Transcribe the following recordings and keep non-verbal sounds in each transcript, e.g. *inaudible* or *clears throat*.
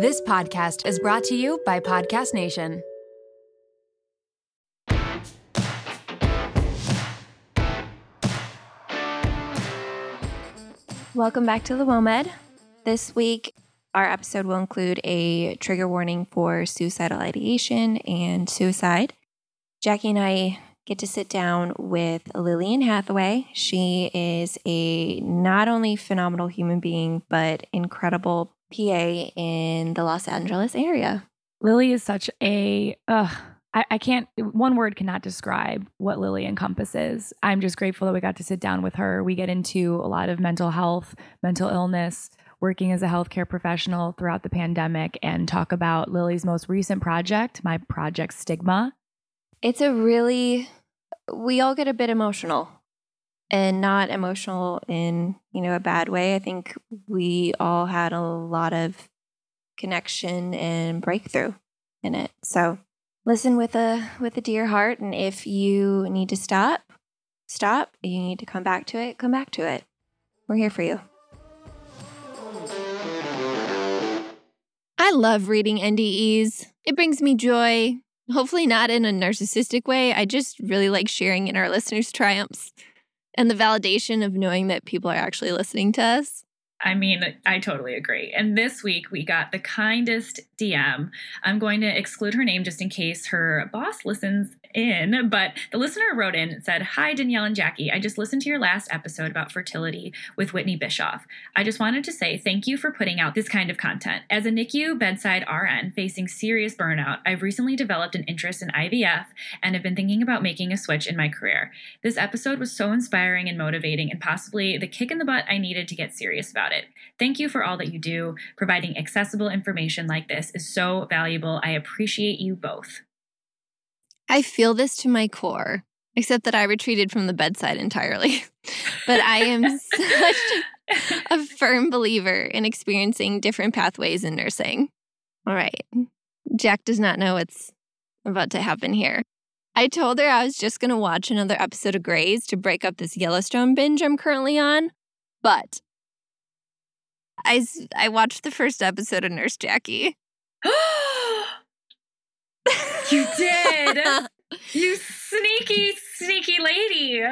This podcast is brought to you by Podcast Nation. Welcome back to the WOMED. This week, our episode will include a trigger warning for suicidal ideation and suicide. Jackie and I get to sit down with Lillian Hathaway. She is a not only phenomenal human being, but incredible PA in the Los Angeles area. Lilly is such a, ugh, I, I can't, one word cannot describe what Lilly encompasses. I'm just grateful that we got to sit down with her. We get into a lot of mental health, mental illness, working as a healthcare professional throughout the pandemic, and talk about Lilly's most recent project, my project Stigma. It's a really, we all get a bit emotional and not emotional in, you know, a bad way. I think we all had a lot of connection and breakthrough in it. So listen with a with a dear heart and if you need to stop, stop. You need to come back to it, come back to it. We're here for you. I love reading NDEs. It brings me joy. Hopefully, not in a narcissistic way. I just really like sharing in our listeners' triumphs and the validation of knowing that people are actually listening to us. I mean, I totally agree. And this week we got the kindest DM. I'm going to exclude her name just in case her boss listens in, but the listener wrote in and said, Hi, Danielle and Jackie. I just listened to your last episode about fertility with Whitney Bischoff. I just wanted to say thank you for putting out this kind of content. As a NICU bedside RN facing serious burnout, I've recently developed an interest in IVF and have been thinking about making a switch in my career. This episode was so inspiring and motivating and possibly the kick in the butt I needed to get serious about it. Thank you for all that you do. Providing accessible information like this is so valuable. I appreciate you both. I feel this to my core, except that I retreated from the bedside entirely. *laughs* but I am *laughs* such a firm believer in experiencing different pathways in nursing. All right. Jack does not know what's about to happen here. I told her I was just going to watch another episode of Grey's to break up this Yellowstone binge I'm currently on, but I, I watched the first episode of Nurse Jackie. *gasps* you *laughs* did. *laughs* you sneaky, sneaky lady.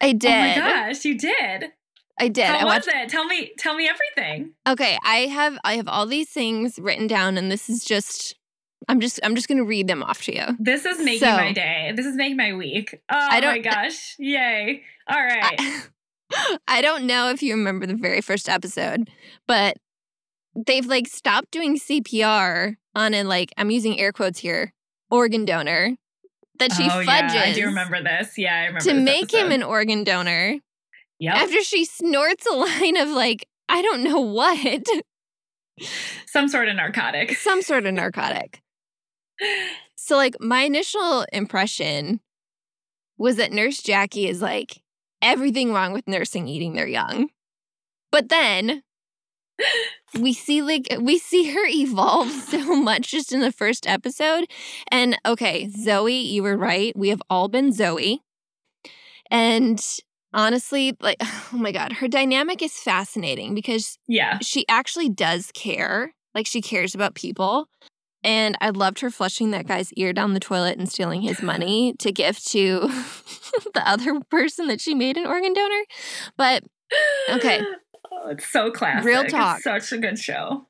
I did. Oh my gosh, you did. I did. How I was it? Tell me, tell me everything. Okay, I have I have all these things written down, and this is just I'm just I'm just gonna read them off to you. This is making so, my day. This is making my week. Oh I don't, my gosh. Yay. All *laughs* right. I, *laughs* I don't know if you remember the very first episode, but they've like stopped doing CPR on a like I'm using air quotes here organ donor that she oh, fudges. Yeah, I do remember this. Yeah, I remember to make episode. him an organ donor. Yeah. After she snorts a line of like I don't know what. Some sort of narcotic. Some sort of narcotic. so like my initial impression was that Nurse Jackie is like everything wrong with nursing eating their young. But then we see like we see her evolve *laughs* so much just in the first episode. And okay, Zoe, you were right. We have all been Zoe. And honestly, like *sighs* oh my god, her dynamic is fascinating because yeah, she actually does care. Like she cares about people. And I loved her flushing that guy's ear down the toilet and stealing his money *laughs* to give to *laughs* the other person that she made an organ donor. But okay, Oh, it's so classic. Real talk. It's such a good show.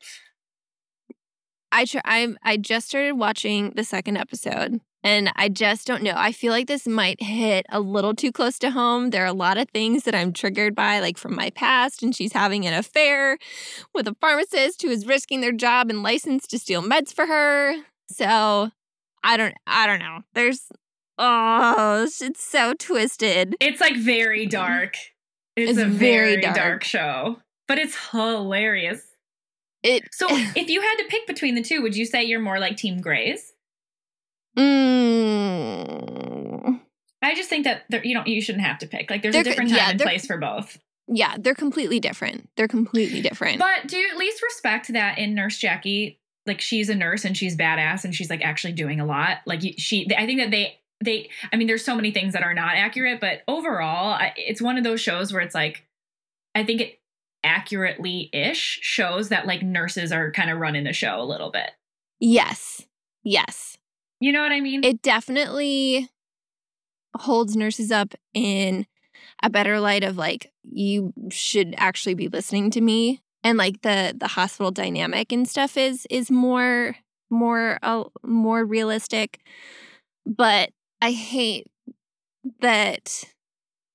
I tr- I I just started watching the second episode and I just don't know. I feel like this might hit a little too close to home. There are a lot of things that I'm triggered by like from my past and she's having an affair with a pharmacist who is risking their job and license to steal meds for her. So, I don't I don't know. There's oh, it's so twisted. It's like very dark. It's, it's a very, very dark. dark show, but it's hilarious. It so *laughs* if you had to pick between the two, would you say you're more like Team Grey's? Mm. I just think that you don't. You shouldn't have to pick. Like there's they're, a different time yeah, and place for both. Yeah, they're completely different. They're completely different. But do you at least respect that in Nurse Jackie? Like she's a nurse and she's badass and she's like actually doing a lot. Like she, I think that they they i mean there's so many things that are not accurate but overall it's one of those shows where it's like i think it accurately ish shows that like nurses are kind of running the show a little bit. Yes. Yes. You know what I mean? It definitely holds nurses up in a better light of like you should actually be listening to me and like the the hospital dynamic and stuff is is more more uh, more realistic but i hate that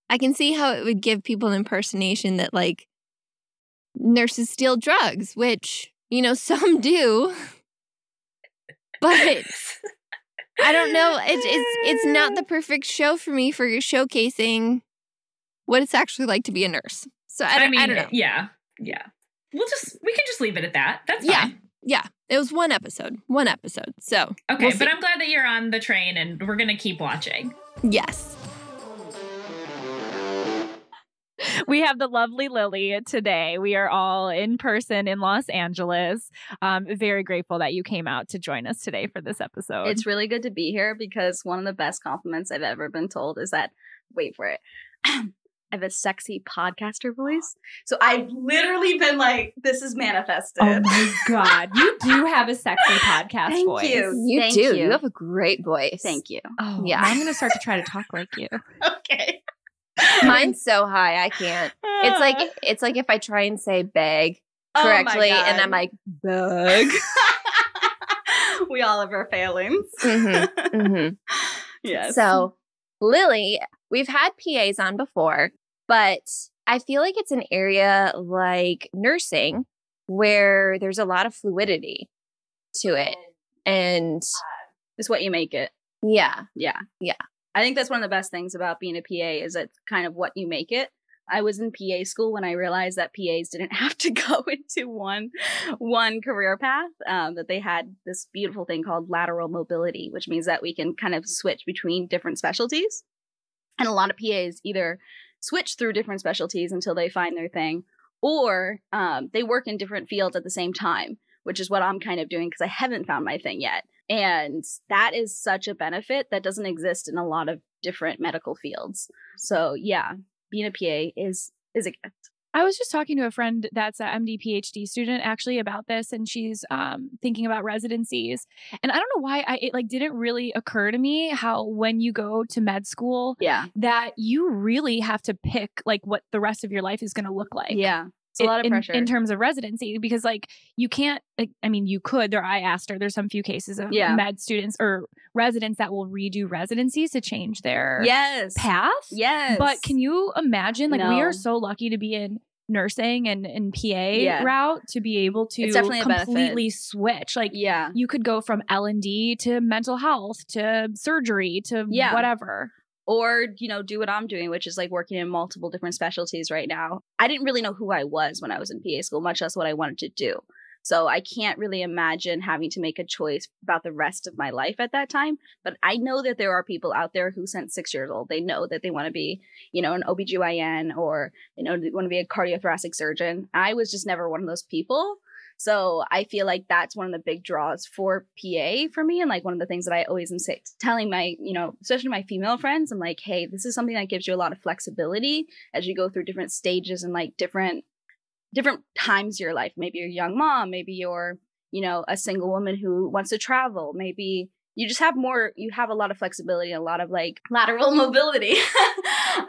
i can see how it would give people an impersonation that like nurses steal drugs which you know *laughs* some do but I don't know. It's it's it's not the *laughs* perfect show for me for showcasing what it's actually like to be a nurse. So I, I mean, I don't eh, know. yeah, yeah. We'll just we can just leave it at that. That's Yeah. fine. Yeah, it was one episode, one episode. So Okay, We'll but I'm glad that you're on the train and we're gonna keep watching. yes, we have the lovely Lilly today. We are all in person in Los Angeles. Um, very grateful that you came out to join us today for this episode. It's really good to be here because one of the best compliments I've ever been told is that, wait for it, *clears throat* I have a sexy podcaster voice. So I've literally been like, this is manifested. oh my god, you do have a sexy podcast Thank voice. you. you Thank do. you. You. have a great voice. Thank you. Oh Yeah. yeah, I'm gonna start to try to talk like you. *laughs* Okay. *laughs* Mine's so high, I can't. It's like it's like if I try and say bag Oh correctly, and I'm like bag. *laughs* we all have our failings. Mhm, hmm *laughs* Yes. So, Lilly, we've had PAs on before, but I feel like it's an area like nursing where there's a lot of fluidity to it. And it's what you make it. yeah, Yeah. Yeah. I think that's one of the best things about being a PA is it's kind of what you make it. I was in PA school when I realized that PAs didn't *laughs* have to go *laughs* into one one career path. Um, that they had this beautiful thing called lateral mobility, which means that we can kind of switch between different specialties. And a lot of PAs either switch through different specialties until they find their thing, or um, they work in different fields at the same time, which is what I'm kind of doing because I haven't found my thing yet. And that is such a benefit that doesn't exist in a lot of different medical fields. So yeah, being a PA is is a gift. I was just talking to a friend that's a MD PhD student actually about this, and she's um, thinking about residencies. And I don't know why I, it like didn't really occur to me how when you go to med school Yeah. that you really have to pick like what the rest of your life is going to look like. yeah. It's a lot of in, pressure. in terms of residency because like you can't like, i mean you could there i asked her there's some few cases of Yeah. med students or residents that will redo residencies to change their yes. path Yes. but can you imagine like we are so lucky to be in nursing and and pa Yeah. route to be able to It's definitely a benefit. completely switch like Yeah. you could go from l&d to mental health to surgery to Yeah. whatever Or, you know, do what I'm doing, which is like working in multiple different specialties right now. I didn't really know who I was when I was in PA school, much less what I wanted to do. So I can't really imagine having to make a choice about the rest of my life at that time. But I know that there are people out there who since six years old, they know that they want to be, you know, an OBGYN or, you know, want to be a cardiothoracic surgeon. I was just never one of those people. So I feel like that's one of the big draws for PA for me. And like one of the things that I always am say, telling my, you know, especially my female friends, I'm like, hey, this is something that gives you a lot of flexibility as you go through different stages and like different different times of your life. Maybe you're a young mom, maybe you're, you know, a single woman who wants to travel, maybe you just have more you have a lot of flexibility and a lot of like lateral *laughs* mobility *laughs*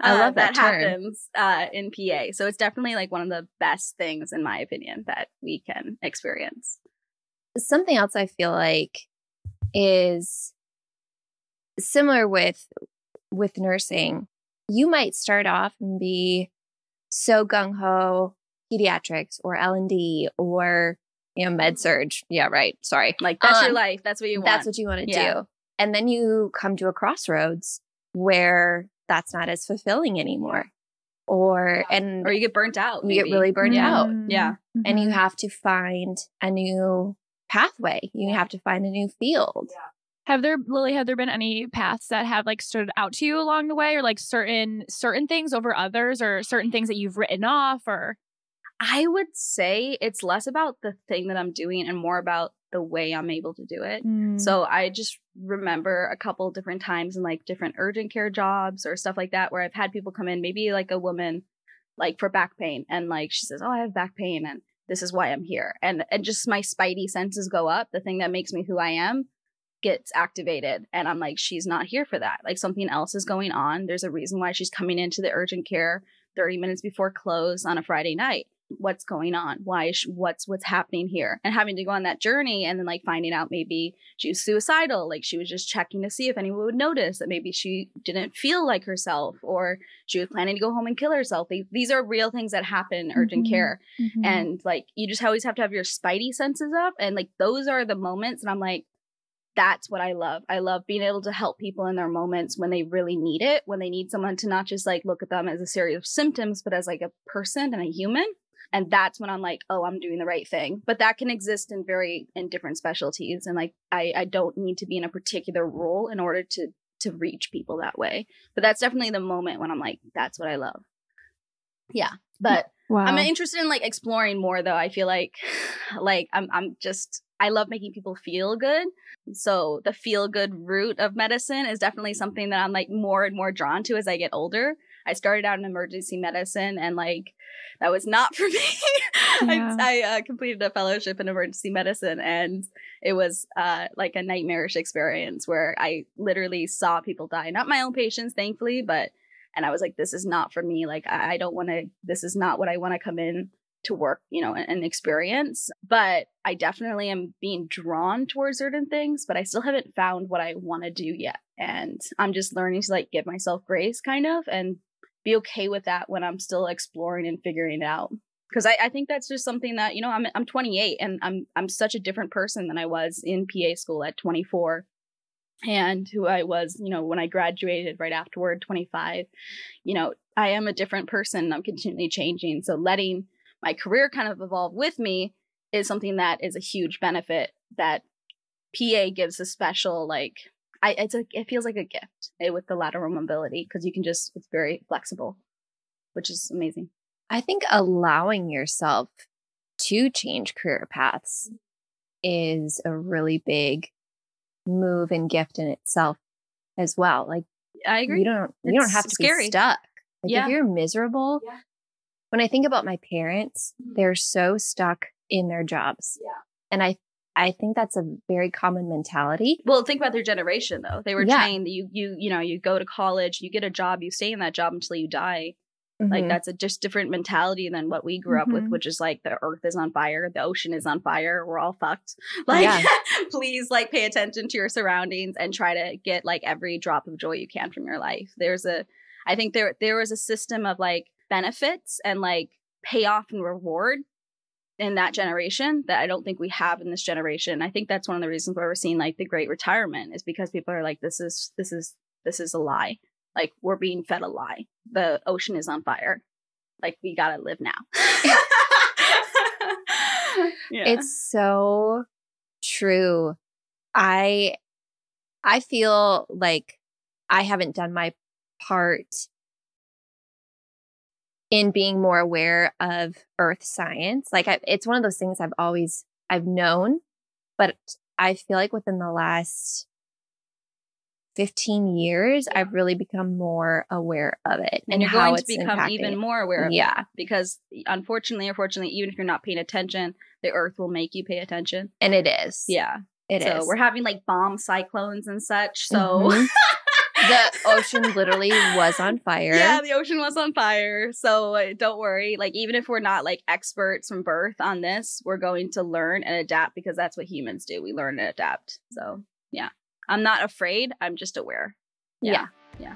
I love that term. happens uh, in pa so it's definitely like one of the best things in my opinion that we can experience something else I feel like is similar with with nursing. You might start off and be so gung ho pediatrics or L and D or you know med surg. Yeah, right. Sorry, like that's your Um, life that's what you want that's what you want to Yeah. do, and then you come to a crossroads where that's not as fulfilling anymore, or and or you get burnt out you get maybe. really burned Yeah. out Yeah. and you Mhm. have to find a new pathway. You have to find a new field. Have there, Lilly? Have there been any paths that have like stood out to you along the way, or like certain certain things over others, or certain things that you've written off, or I would say it's less about the thing that I'm doing and more about the way I'm able to do it. Mm. So I just remember a couple different times in like different urgent care jobs or stuff like that where I've had people come in, maybe like a woman like for back pain. And like she says, Oh, I have back pain and this is why I'm here. And and just my spidey senses go up. The thing that makes me who I am gets activated. And I'm like, she's not here for that. Like something else is going on. There's a reason why she's coming into the urgent care 30 minutes before close on a Friday night what's going on? Why is she, what's what's happening here? And having to go on that journey and then like finding out maybe she was suicidal like she was just checking to see if anyone would notice that maybe she didn't feel like herself or she was planning to go home and kill herself. Like, these are real things that happen in urgent Mhm. care. Mhm. and like you just always have to have your spidey senses up. And like those are the moments and i'm like that's what i love. I love being able to help people in their moments when they really need it when they need someone to not just like look at them as a series of symptoms but as like a person and a human and that's when i'm like oh i'm doing the right thing but that can exist in very in different specialties and like i i don't need to be in a particular role in order to to reach people that way but that's definitely the moment when i'm like that's what i love yeah but wow. I'm interested in like exploring more though. I feel like *sighs* like I'm I'm just I love making people feel good. So the feel good route of medicine is definitely something that I'm like more and more drawn to as I get older. I started out in emergency medicine and like that was not *laughs* for me. Yeah. I, I uh, completed a fellowship in emergency medicine and it was uh, like a nightmarish experience where I literally saw people die. Not my own patients, thankfully, but and I was like, this is not for me. Like, I, I don't want to. This is not what I want to come in to work, you know, and, and experience. But I definitely am being drawn towards certain things, but I still haven't found what I want to do yet. And I'm just learning to like give myself grace, kind of, and be okay with that when I'm still exploring and figuring it out. Because I, I think that's just something that you know I'm I'm 28 and I'm I'm such a different person than I was in PA school at 24 and who I was, you know, when I graduated right afterward, 25, you know, I am a different person. I'm continually changing. So letting my career kind of evolve with me is something that is a huge benefit that PA gives a special, like, I, it's a, it feels like a gift eh, with the lateral mobility because you can just, it's very flexible, which is amazing. I think allowing yourself to change career paths is a really big move and gift in itself as well. Like I agree. you don't you don't have to scary. be stuck. Like Yeah. if you're miserable, Yeah. when I think about my parents, Mhm. they're so stuck in their jobs. Yeah. And I I think that's a very common mentality. Well, think about their generation though. They were Yeah. trained. You you you know you go to college, you get a job, you stay in that job until you die. Like Mhm. that's a just different mentality than what we grew up with, Mhm. which is like the earth is on fire, the ocean is on fire, we're all fucked. *laughs* Like Yeah. *laughs* please like pay attention to your surroundings and try to get like every drop of joy you can from your life. There's a I think there there was a system of like benefits and like payoff and reward in that generation that I don't think we have in this generation. I think that's one of the reasons why we're seeing like the great retirement is because people are like this is this is this is a lie. Like we're being fed a lie. The ocean is on fire. Like we gotta live now. *laughs* yeah. It's so true. I I feel like I haven't done my part in being more aware of earth science. Like I, it's one of those things I've always I've known, but I feel like within the last 15 years I've really become more aware of it and you're how going to become impacting even more aware of Yeah. that because unfortunately, unfortunately, even if you're not paying attention, the earth will make you pay attention. And it is. Yeah. It is. so we're having like bomb cyclones and such. So Mhm. *laughs* the ocean literally was on fire. Yeah, the ocean was on fire. So uh, don't worry. Like, even if we're not like experts from birth on this, we're going to learn and adapt because that's what humans do. We learn and adapt. So, yeah. I'm not afraid. I'm just aware. Yeah. Yeah.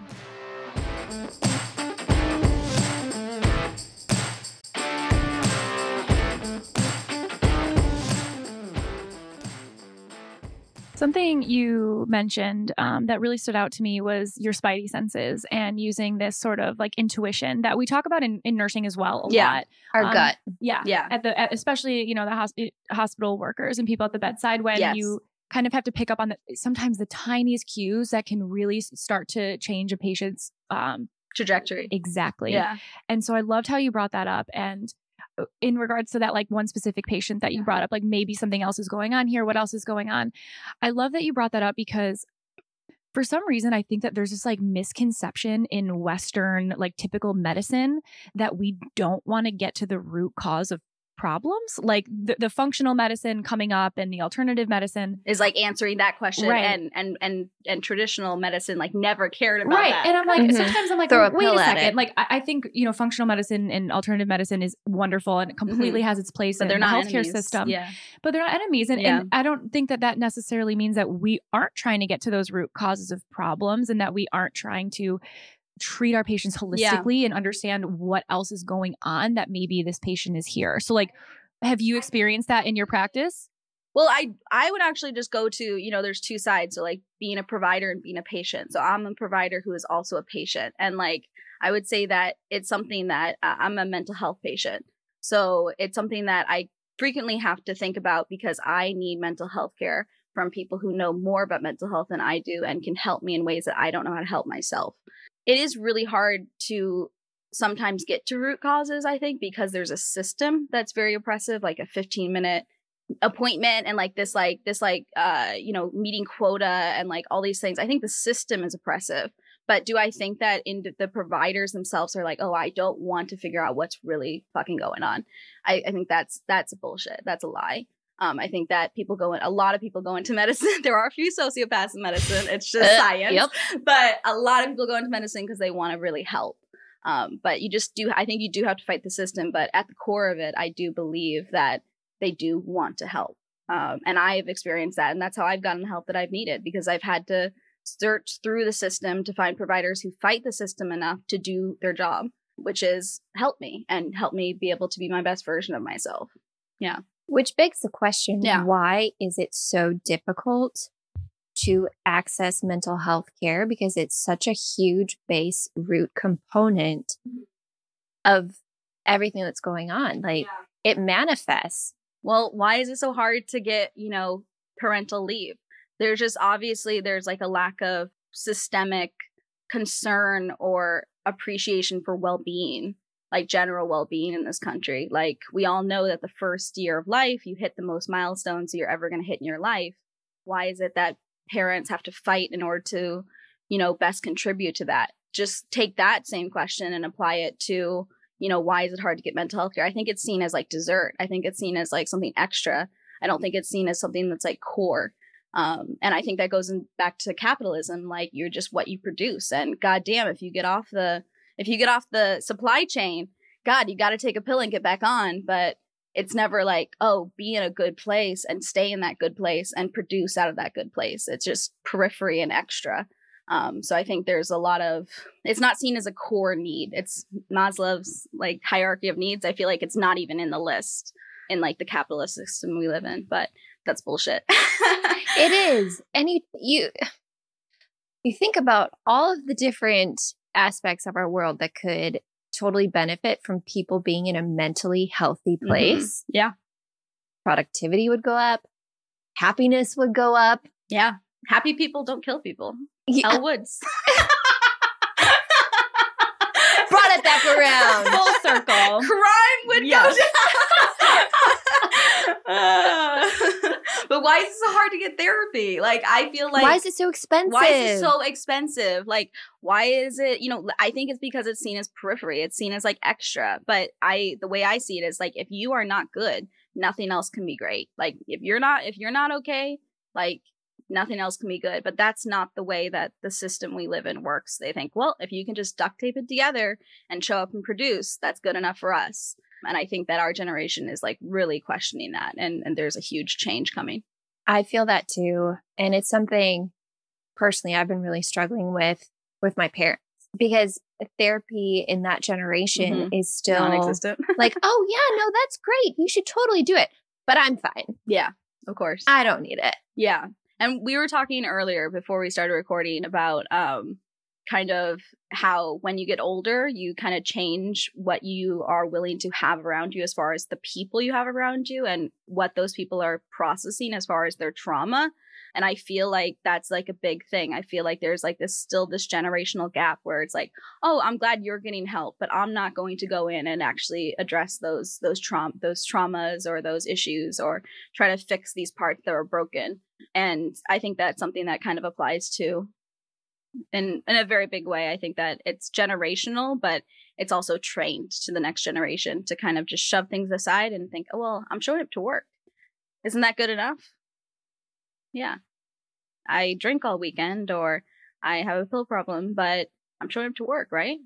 Something you mentioned um, that really stood out to me was your spidey senses and using this sort of like intuition that we talk about in, in nursing as well a Yeah. lot. Our Um, gut. Yeah. Yeah. At the at, especially you know the hosp- hospital workers and people at the bedside when Yes. you kind of have to pick up on the sometimes the tiniest cues that can really start to change a patient's um Trajectory. exactly. Yeah. And so I loved how you brought that up. And Uh, in regards to that, like one specific patient that you brought up, like maybe something else is going on here. What else is going on? I love that you brought that up because for some reason, I think that there's this like misconception in Western, like typical medicine that we don't want to get to the root cause of problems like the, the functional medicine coming up and the alternative medicine is like answering that question Right. and and and and traditional medicine like never cared about right that. and i'm like Mhm. sometimes i'm like Throw wait a pill at second like I, I think you know functional medicine and alternative medicine is wonderful and it completely has its place but in they're the not healthcare enemies. system Yeah. but they're not enemies and, Yeah. and i don't think that that necessarily means that we aren't trying to get to those root causes of problems and that we aren't trying to treat our patients holistically and understand what else is going on that maybe this patient is here so like have you experienced that in your practice Well, I I would actually just go to, you know, there's two sides. So like being a provider and being a patient. So I'm a provider who is also a patient. And like I would say that it's something that uh, I'm a mental health patient. So it's something that I frequently have to think about because I need mental health care from people who know more about mental health than I do and can help me in ways that I don't know how to help myself. It is really hard to sometimes get to root causes, I think, because there's a system that's very oppressive, like a 15 minute appointment and like this like this like uh you know meeting quota and like all these things. I think the system is oppressive but do i think that in the providers themselves are like oh i don't want to figure out what's really fucking going on. I, I think that's that's bullshit. That's a lie um, I think that people go in, a lot of people go into *laughs* medicine. there are a few sociopaths in medicine. It's just Uh, science. yep. But a lot of people go into medicine because they want to really help. Um, but you just do, I think you do have to fight the system. But at the core of it, I do believe that they do want to help. Um, and I have experienced that. And that's how I've gotten the help that I've needed because I've had to search through the system to find providers who fight the system enough to do their job, which is help me and help me be able to be my best version of myself. Which begs the question Yeah. why is it so difficult to access mental health care? Because it's such a huge base root component of everything that's going on. Like it manifests. well why is it so hard to get you know parental leave there's just obviously there's like a lack of systemic concern or appreciation for well-being like general well-being in this country. Like we all know that the first year of life you hit the most milestones you're ever going to hit in your life. Why is it that parents have to fight in order to you know best contribute to that? Just take that same question and apply it to you know why is it hard to get mental health care? I think it's seen as like dessert. I think it's seen as like something extra. I don't think it's seen as something that's like core. Um, and i think that goes in back to capitalism like you're just what you produce. And goddamn if you get off the if you get off the supply chain god you got to take a pill and get back on but it's never like oh be in a good place and stay in that good place and produce out of that good place it's just periphery and extra um, so I think there's a lot of it's not seen as a core need. It's Maslow's like hierarchy of needs. I feel like it's not even in the list in like the capitalist system we live in, but that's bullshit. *laughs* It is. And you you you think about all of the different aspects of our world that could totally benefit from people being in a mentally healthy Mhm. place. Yeah. Productivity would go up, happiness would go up. Yeah. Happy people don't kill people. Yeah, Elle Woods. *laughs* brought it back around. full circle Crime would Yes. go down. Uh, *laughs* *laughs* but why is it so hard to get therapy? Like I feel like Why is it so expensive? why is it so expensive? like why is it you know i think it's because it's seen as periphery it's seen as like extra. But i the way i see it is like if you are not good nothing else can be great. Like if you're not if you're not okay like nothing else can be good. But that's not the way that the system we live in works. They think well if you can just duct tape it together and show up and produce that's good enough for us and i think that our generation is like really questioning that and and there's a huge change coming I feel that too. And it's something personally I've been really struggling with with my parents because therapy in that generation is still non-existent *laughs* like, oh, yeah, no, that's great. You should totally do it. But I'm fine. yeah of course I don't need it. Yeah. And we were talking earlier before we started recording about um kind of how when you get older, you kind of change what you are willing to have around you as far as the people you have around you and what those people are processing as far as their trauma. And I feel like that's like a big thing. I feel like there's like this still this generational gap where it's like, oh, I'm glad you're getting help, but I'm not going to go in and actually address those those trauma those traumas or those issues or try to fix these parts that are broken. And I think that's something that kind of applies to in in a very big way. I think that it's generational, but it's also trained to the next generation to kind of just shove things aside and think, oh well, I'm showing up to work. Isn't that good enough? Yeah. I drink all weekend or I have a pill problem, but I'm showing up to work, right?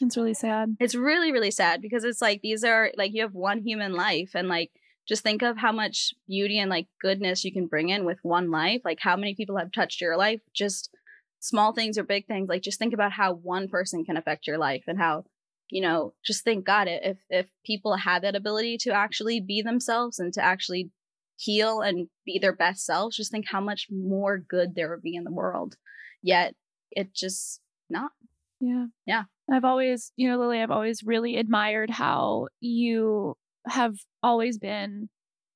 It's really sad. It's really, really sad because it's like these are like you have one human life and like just think of how much beauty and like goodness you can bring in with one life. Like how many people have touched your life, just small things or big things. Like just think about how one person can affect your life and how, you know, just think God, if if people had that ability to actually be themselves and to actually heal and be their best selves, just think how much more good there would be in the world. Yet it just not. Yeah. Yeah. I've always, you know, Lilly, I've always really admired how you have always been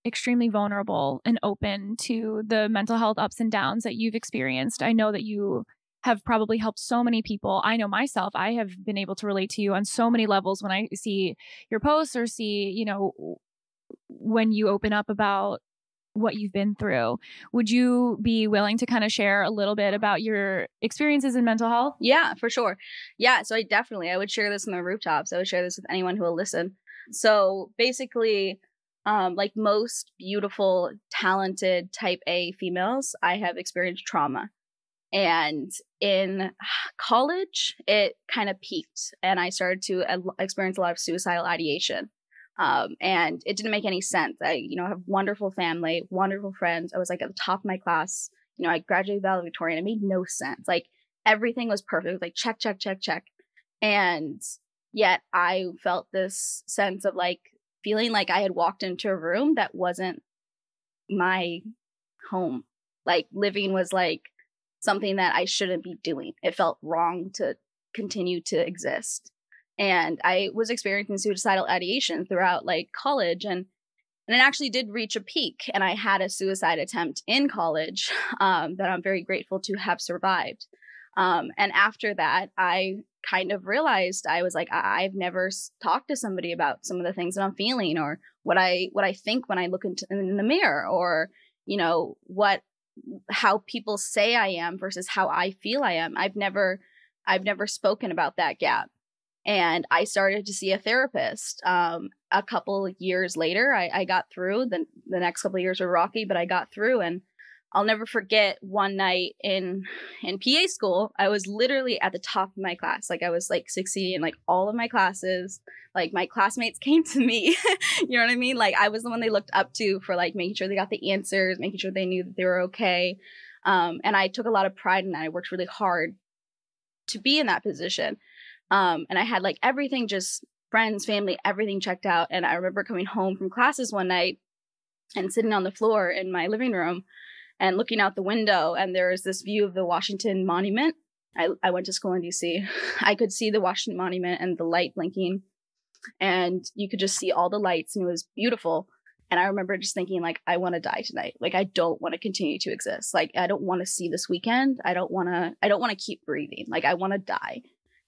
extremely vulnerable and open to the mental health ups and downs that you've experienced. I know that you have probably helped so many people. I know myself, I have been able to relate to you on so many levels when I see your posts or see, you know, when you open up about what you've been through. Would you be willing to kind of share a little bit about your experiences in mental health? Yeah, for sure. Yeah, so I definitely I would share this on the rooftops. I would share this with anyone who will listen. So basically, um, like most beautiful, talented type A females, I have experienced trauma. And in *sighs* college, it kind of peaked, and I started to experience a lot of suicidal ideation. Um, and it didn't make any sense. I, you know, have wonderful family, wonderful friends. I was like at the top of my class. You know, I graduated valedictorian. It made no sense. Like everything was perfect. Like check, check, check, check. And yet I felt this sense of like feeling like I had walked into a room that wasn't my home. Like living was like something that I shouldn't be doing. It felt wrong to continue to exist and I was experiencing suicidal ideation throughout like college and and it actually did reach a peak and I had a suicide attempt in college *laughs* um, that I'm very grateful to have survived. Um, and after that, I kind of realized I was like, I- have never talked to somebody about some of the things that I'm feeling or what I what I think when I look into in the mirror or you know what how people say I am versus how I feel I am. I've never I've never spoken about that gap and I started to see a therapist. Um, a couple years later, I, I got through. the The next couple years were rocky, but I got through, and I'll never forget one night in in PA school. I was literally at the top of my class, like I was like succeeding in like all of my classes. Like my classmates *laughs* came to me, you know what I mean? Like I was the one they looked up to for like making sure they got the answers, making sure they knew that they were okay. Um, and I took a lot of pride in that. I worked really hard to be in that position. Um, and I had like everything just friends, family, everything checked out. And I remember coming home from classes one night and sitting on the floor in my living room and looking out the window, and there was this view of the Washington Monument. I, I went to school in DC. *laughs* I could see the Washington Monument and the light blinking, and you could just see all the lights, and it was beautiful. And I remember just thinking, like, I want to die tonight. Like, I don't want to continue to exist. Like, I don't want to see this weekend. I don't want to. I don't want to keep breathing. Like, I want to die.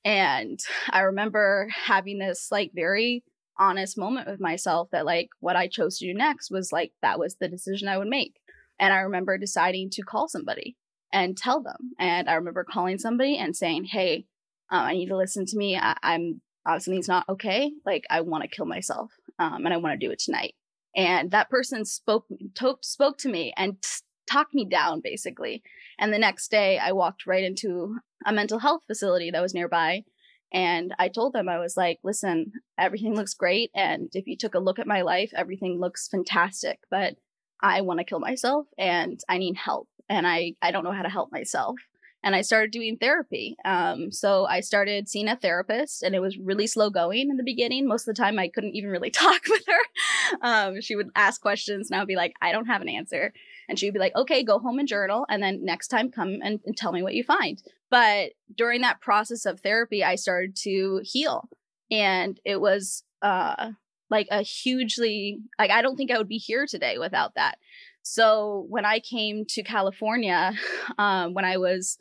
And I remember having this like very honest moment with myself that like what I chose to do next was like that was the decision I would make. And I remember deciding to call somebody and tell them. And I remember calling somebody and saying, "Hey, um, I need to listen to me. I- am uh, something's not okay. Like I want to kill myself, um, and I want to do it tonight." And that person spoke to- spoke to me and t- talked me down basically. And the next day, I walked right into a mental health facility that was nearby. And I told them, I was like, listen, everything looks great. And if you took a look at my life, everything looks fantastic. But I want to kill myself and I need help. And I, I don't know how to help myself. And I started doing therapy. Um, so I started seeing a therapist, and it was really slow going in the beginning. Most of the time, I couldn't even really *laughs* talk with her. Um, she would ask questions, and I would be like, I don't have an answer. And she would be like, okay, go home and journal. And then next time come and, and tell me what you find. But during that process of therapy, I started to heal. And it was uh, like a hugely, like, I don't think I would be here today without that. So when I came to California, *laughs* um, when I was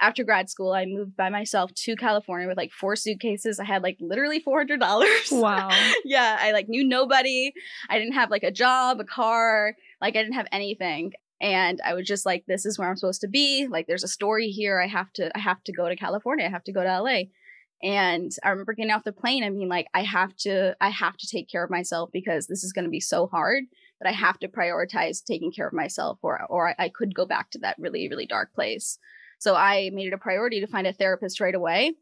after grad school, I moved by myself to California with like four suitcases. I had like literally $400. Wow. *laughs* yeah. I like knew nobody. I didn't have like a job, a car. Like I didn't have anything. and I was just like, this is where I'm supposed to be. Like, there's a story here. I have to, I have to go to California. I have to go to LA. And I remember getting off the plane and being like, I have to, I have to take care of myself because this is going to be so hard that I have to prioritize taking care of myself, or, or I, I could go back to that really, really dark place. So I made it a priority to find a therapist right away.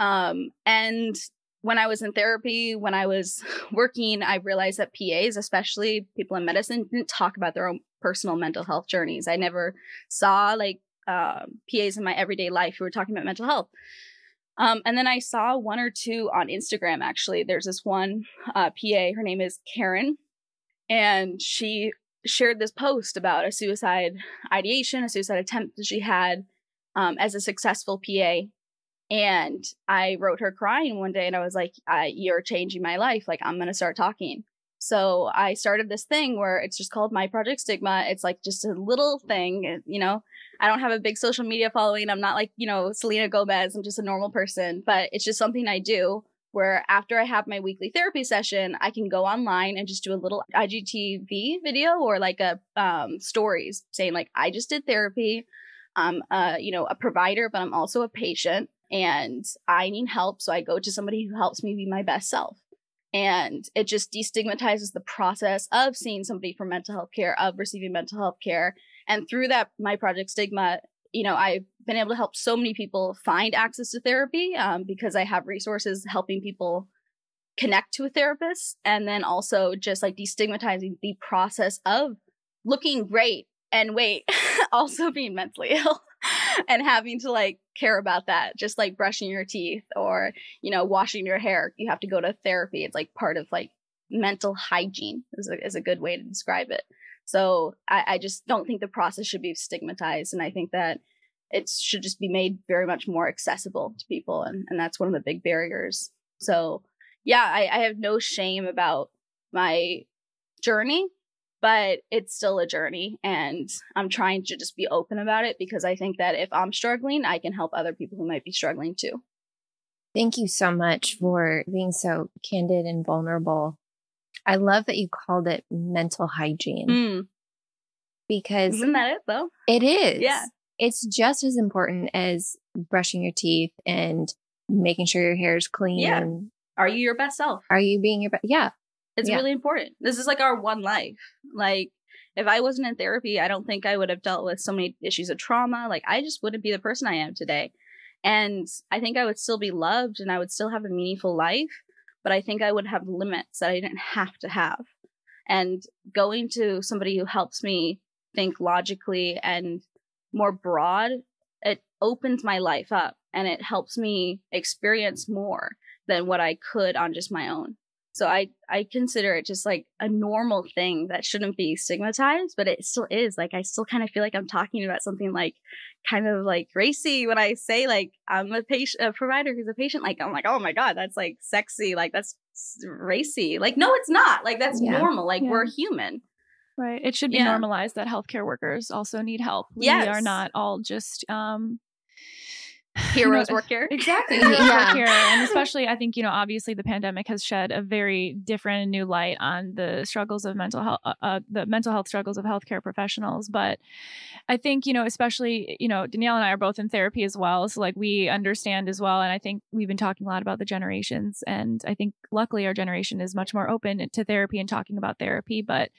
Um, and when I was in therapy, when I was *laughs* working, I realized that PAs, especially people in medicine, didn't talk about their own personal mental health journeys. I never saw like uh, PAs in my everyday life who were talking about mental health. Um, and then I saw one or two on Instagram, actually. There's this one uh, PA, her name is Karen, and she shared this post about a suicide ideation, a suicide attempt that she had um, as a successful PA. And I wrote her crying one day and I was like, You're changing my life. Like, I'm going to start talking. So I started this thing where it's just called My Project Stigma. It's like just a little thing, you know. I don't have a big social media following. I'm not like, you know, Selena Gomez. I'm just a normal person, but it's just something I do where after I have my weekly therapy session, I can go online and just do a little IGTV video or like a um, stories saying like I just did therapy. I'm uh, you know, a provider, but I'm also a patient and I need help. So I go to somebody who helps me be my best self. And it just destigmatizes the process of seeing somebody for mental health care, of receiving mental health care. And through that, my project stigma, you know, I've been able to help so many people find access to therapy um, because I have resources helping people connect to a therapist. And then also just like destigmatizing the process of looking great and wait, *laughs* also being mentally *laughs* ill *laughs* and having to like care about that just like brushing your teeth or you know washing your hair you have to go to therapy. It's like part of like mental hygiene is a, is a good way to describe it. So I, I just don't think the process should be stigmatized and i think that it should just be made very much more accessible to people and, and that's one of the big barriers. So yeah I, I have no shame about my journey but it's still a journey and i'm trying to just be open about it because i think that if i'm struggling i can help other people who might be struggling too. Thank you so much for being so candid and vulnerable. I love that you called it mental hygiene. Mm. because isn't that it though? It is. Yeah. It's just as important as brushing your teeth and making sure your hair is clean. Yeah. are you your best self? Are you being your best yeah it's yeah. really important. This is like our one life. Like, if I wasn't in therapy, I don't think I would have dealt with so many issues of trauma. Like, I just wouldn't be the person I am today. And I think I would still be loved and I would still have a meaningful life, but I think I would have limits that I didn't have to have. And going to somebody who helps me think logically and more broad, it opens my life up and it helps me experience more than what I could on just my own. So I I consider it just like a normal thing that shouldn't be stigmatized, but it still is. Like I still kind of feel like I'm talking about something like kind of like racy when I say like I'm a patient, a provider who's a patient. Like I'm like, oh my god, that's like sexy. Like that's racy. Like no, it's not. Like that's yeah. normal. Like yeah. we're human. Right. It should be yeah. normalized that healthcare workers also need help. We yes. are not all just um heroes work here. exactly. *laughs* Heroes yeah. work here. And especially i think you know obviously the pandemic has shed a very different and new light on the struggles of mental health uh, uh, the mental health struggles of healthcare professionals. But i think you know especially you know danielle and i are both in therapy as well so like we understand as well. And i think we've been talking a lot about the generations and i think luckily our generation is much more open to therapy and talking about therapy. But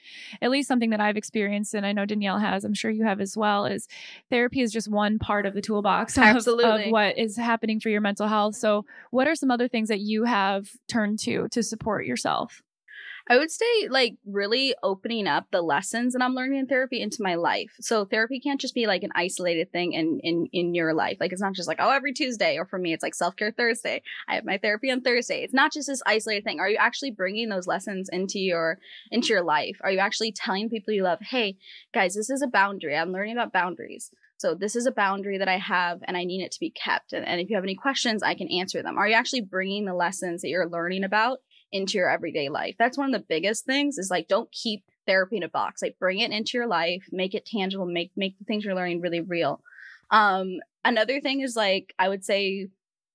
at least something that i've experienced and i know danielle has i'm sure you have as well is therapy is just one part of the toolbox *laughs* of, absolutely. of what is happening for your mental health. So, what are some other things that you have turned to to support yourself? I would say like really opening up the lessons that I'm learning in therapy into my life. So therapy can't just be like an isolated thing in in in your life. Like it's not just like oh every Tuesday or for me it's like self-care Thursday. I have my therapy on Thursday. It's not just this isolated thing. Are you actually bringing those lessons into your into your life? Are you actually telling people you love, "Hey, guys, this is a boundary. I'm learning about boundaries." So this is a boundary that I have and I need it to be kept. And, and if you have any questions, I can answer them. Are you actually bringing the lessons that you're learning about into your everyday life? That's one of the biggest things is like, don't keep therapy in a box. Like bring it into your life, make it tangible, make, make the things you're learning really real. Um, another thing is like, I would say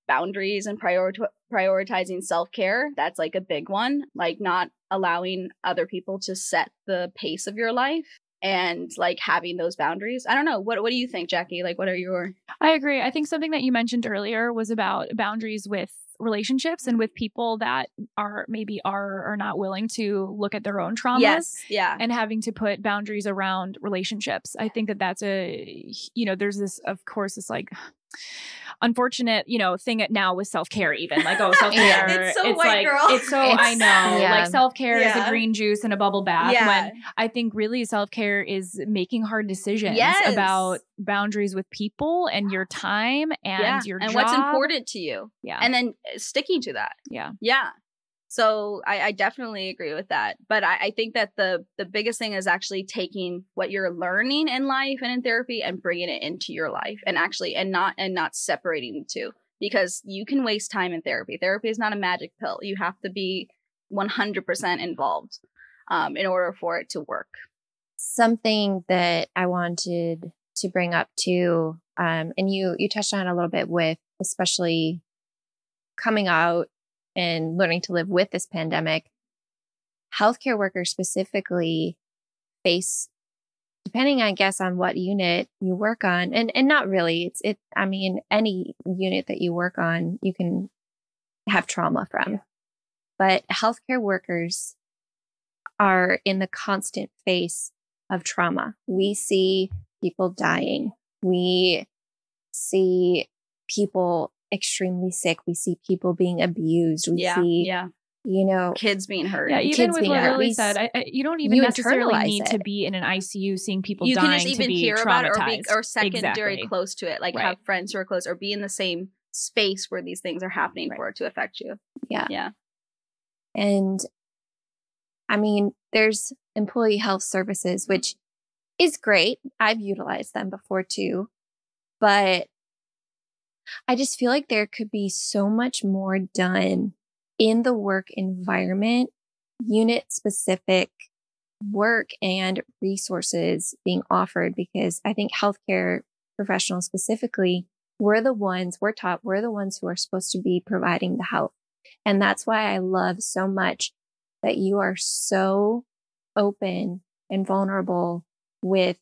boundaries and prior- prioritizing self-care. That's like a big one, like not allowing other people to set the pace of your life and like having those boundaries. I don't know. What what do you think, Jackie? Like what are your I agree. I think something that you mentioned earlier was about boundaries with relationships and with people that are maybe are or not willing to look at their own traumas. Yes. Yeah. And having to put boundaries around relationships. I think that that's a, you know, there's this, of course, this like unfortunate, you know, thing at now with self care, even like, oh, *laughs* self care. It's so white like, girl. It's so, I know, yeah. like self care is a green juice and a bubble bath. Yeah. When I think really self care is making hard decisions Yes. about boundaries with people and your time and yeah. your and job. what's important to you. Yeah. And then uh, sticking to that. yeah. Yeah. So I, I definitely agree with that. But I, I think that the the biggest thing is actually taking what you're learning in life and in therapy and bringing it into your life and actually and not and not separating the two because you can waste time in therapy. Therapy is not a magic pill. You have to be 100% involved um, in order for it to work. something that I wanted to bring up too, um, and you you touched on a little bit with especially coming out and learning to live with this pandemic. Healthcare workers specifically face, depending, I guess, on what unit you work on, and and not really. It's it. I mean, any unit that you work on, you can have trauma from, but healthcare workers are in the constant face of trauma. We see people dying. We see people extremely sick. We see people being abused. We yeah. see, yeah. you know, Kids being hurt. Yeah, even kids with what hurt. Lilly We said, I, I, you don't even you necessarily internalize need to be in an ICU seeing people you dying can just even to be hear about it or be traumatized. or secondary Exactly. close to it like Right. have friends who are close or be in the same space where these things are happening Right. for it to affect you Yeah. yeah And I mean, there's employee health services, which is great. I've utilized them before too. But I just feel like there could be so much more done in the work environment, unit specific work and resources being offered because I think healthcare professionals specifically, we're the ones, we're taught, we're the ones who are supposed to be providing the health. And that's why I love so much that you are so open and vulnerable with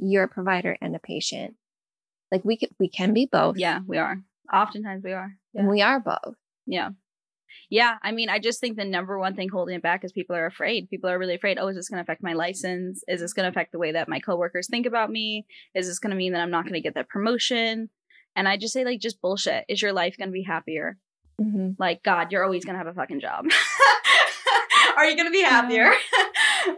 your provider and a patient. Like we could, we can be both. yeah we are. Oftentimes we are. And we are both. yeah. Yeah i mean i just think the number one thing holding it back is people are afraid. People are really afraid oh is this going to affect my license? Is this going to affect the way that my coworkers think about me? Is this going to mean that i'm not going to get that promotion? And i just say like just bullshit. Is your life going to be happier? Mhm. like god you're always gonna have a fucking job. *laughs* Are you gonna be happier? *laughs*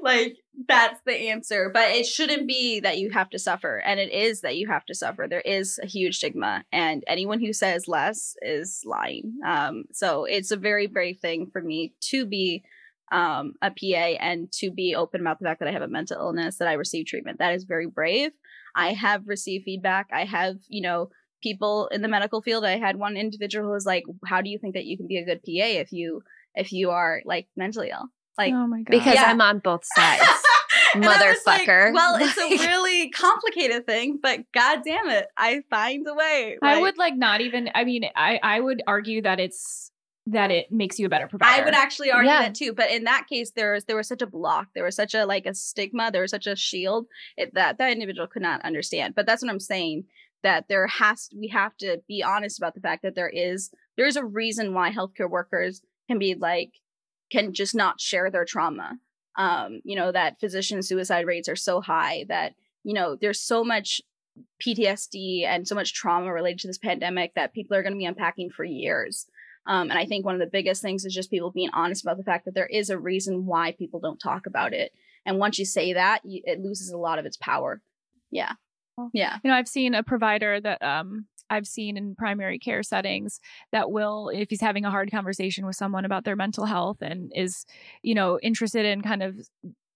Like that's the answer but it shouldn't be that you have to suffer and it is that you have to suffer. There is a huge stigma and anyone who says less is lying. Um so it's a very brave thing for me to be um a pa and to be open about the fact that i have a mental illness that i receive treatment. That is very brave. I have received feedback. I have you know people in the medical field. I had one individual who was like how do you think that you can be a good pa if you if you are like mentally ill like oh my god! Because Yeah. I'm on both *laughs* sides. And I was like, Motherfucker. well, it's a *laughs* really complicated thing, but god damn it, I find a way. I would like not even. I mean, I I would argue that it's that it makes you a better provider. I would actually argue Yeah. that too, but in that case, there was there was such a block, there was such a like a stigma, there was such a shield it, that that individual could not understand. But that's what I'm saying. That there has we have to be honest about the fact that there is there is a reason why healthcare workers can be like can just not share their trauma. Um, you know that physician suicide rates are so high that you know there's so much PTSD and so much trauma related to this pandemic that people are going to be unpacking for years. Um, and I think one of the biggest things is just people being honest about the fact that there is a reason why people don't talk about it. And once you say that, you, it loses a lot of its power. Yeah. Yeah. You know, I've seen a provider that um I've seen in primary care settings that will, if he's having a hard conversation with someone about their mental health and is, you know, interested in kind of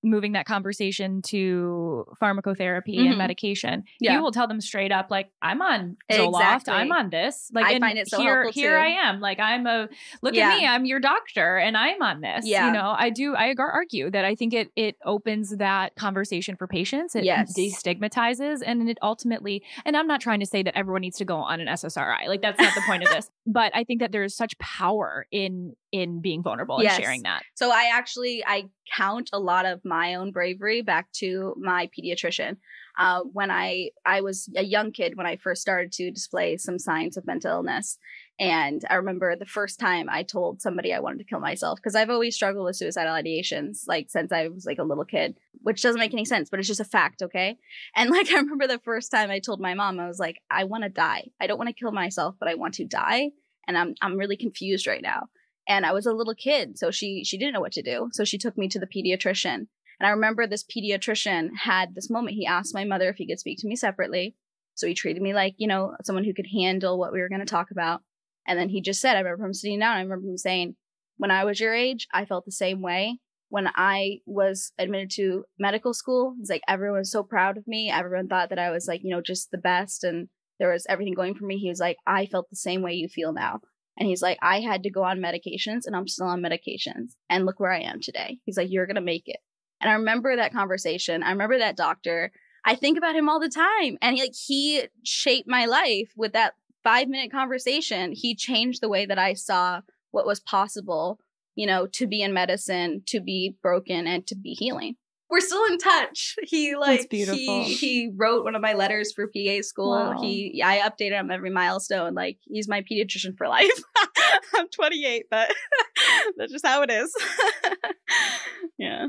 moving that conversation to pharmacotherapy Mhm. and medication, Yeah. you will tell them straight up, like, I'm on Zoloft, Exactly. I'm on this. Like, I find it so here, here too. I am. Like, I'm a look Yeah. at me, I'm your doctor, and I'm on this. Yeah. You know, I do. I argue that I think it it opens that conversation for patients. It Yes. destigmatizes, and it ultimately. And I'm not trying to say that everyone needs to go on an SSRI. Like, that's not the point of this. But I think that there is such power in in being vulnerable Yes. and sharing that. So I actually I count a lot of my own bravery back to my pediatrician. Uh, when I I was a young kid when I first started to display some signs of mental illness, and I remember the first time I told somebody I wanted to kill myself because I've always struggled with suicidal ideations like since I was like a little kid, which doesn't make any sense, but it's just a fact, okay? And *laughs* like I remember the first time I told my mom I was like I want to die. I don't want to kill myself, but I want to die, and I'm I'm really confused right now and I was a little kid, so she she didn't know what to do. So she took me to the pediatrician. And I remember this pediatrician had this moment. He asked my mother if he could speak to me separately. So he treated me like, you know, someone who could handle what we were going to talk about. And then he just said, I remember him sitting down. I remember him saying, when I was your age, I felt the same way. When I was admitted to medical school, it's like everyone was so proud of me. Everyone thought that I was like, you know, just the best and there was everything going for me. He was like, I felt the same way you feel now. And he's like, I had to go on medications and I'm still on medications. And look where I am today. He's like, You're going to make it. And I remember that conversation. I remember that doctor. I think about him all the time. And he, like, he shaped my life with that five minute conversation. He changed the way that I saw what was possible, you know, to be in medicine, to be broken, and to be healing. We're still in touch. He like he he wrote one of my letters for PA school. Wow. He I updated him every milestone. Like he's my pediatrician for life. *laughs* I'm 28, but *laughs* that's just how it is. *laughs* yeah.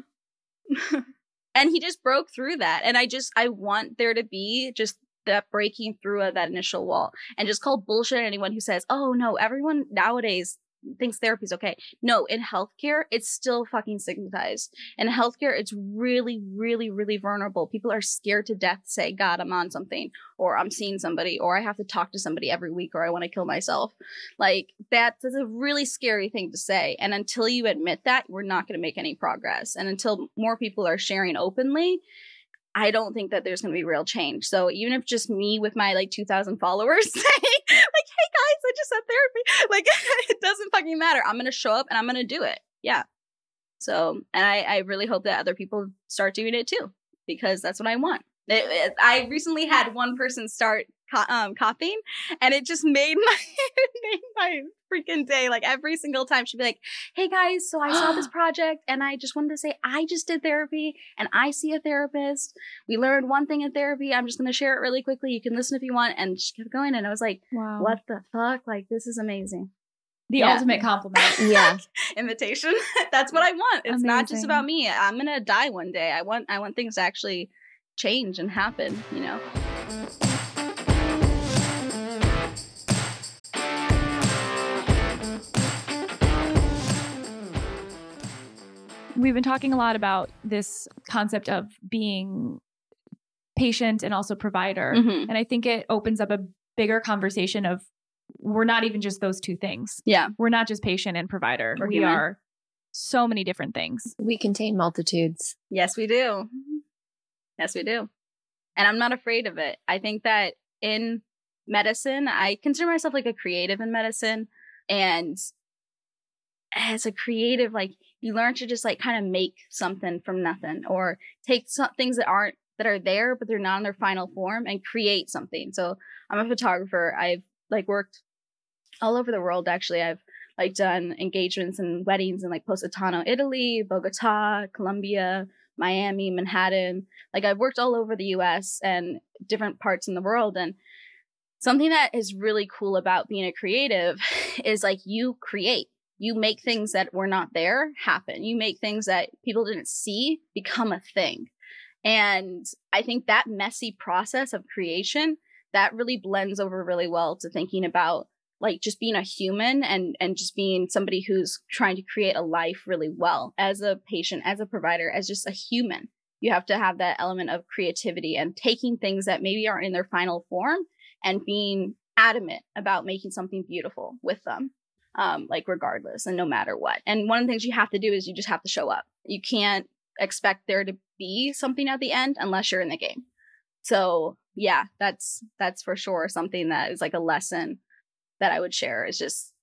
and he just broke through that. And I just I want there to be just that breaking through of that initial wall and just call bullshit anyone who says, "Oh no, everyone nowadays thinks therapy's okay." No, in healthcare, it's still fucking stigmatized. In healthcare, it's really, really, really vulnerable. People are scared to death to say, God, I'm on something, or I'm seeing somebody, or I have to talk to somebody every week, or I want to kill myself. Like, that's a really scary thing to say. And until you admit that, we're not going to make any progress. And until more people are sharing openly, I don't think that there's going to be real change. So even if just me with my like 2,000 followers *laughs* say, like, hey guys, I just had therapy, *laughs* like, *laughs* it doesn't fucking matter. I'm going to show up and I'm going to do it. Yeah. So, and I, I really hope that other people start doing it too, because that's what I want. It, it- I recently had one person start co- um, copying, and it just made my *laughs* made my freaking day. Like every single time, she'd be like, "Hey guys, so I saw this *gasps* project, and I just wanted to say I just did therapy, and I see a therapist. We learned one thing in therapy. I'm just going to share it really quickly. You can listen if you want." And she kept going, and I was like, Wow. "What the fuck? Like this is amazing." The Yeah. ultimate compliment. *laughs* Yeah. invitation. *laughs* That's what I want. It's not just about me. I'm gonna die one day. I want I want things to actually change and happen, you know? We've been talking a lot about this concept of being patient and also provider. Mhm. And I think it opens up a bigger conversation of we're not even just those two things. Yeah. We're not just patient and provider. We're we human. are so many different things. We contain multitudes. Yes, we do. Yes, we do. And I'm not afraid of it. I think that in medicine, I consider myself like a creative in medicine. And as a creative, like you learn to just like kind of make something from nothing or take some things that aren't that are there but they're not in their final form and create something. So I'm a photographer. I've like worked all over the world actually. I've like done engagements and weddings in like Positano, Italy, Bogota, Colombia, Miami, Manhattan. Like I've worked all over the US and different parts in the world and something that is really cool about being a creative *laughs* is like you create. You make things that were not there happen. You make things that people didn't see become a thing. And I think that messy process of creation that really blends over really well to thinking about like just being a human and and just being somebody who's trying to create a life really well as a patient as a provider as just a human you have to have that element of creativity and taking things that maybe aren't in their final form and being adamant about making something beautiful with them um, like regardless and no matter what. And one of the things you have to do is you just have to show up. You can't expect there to be something at the end unless you're in the game. So yeah that's that's for sure something that is like a lesson that I would share is just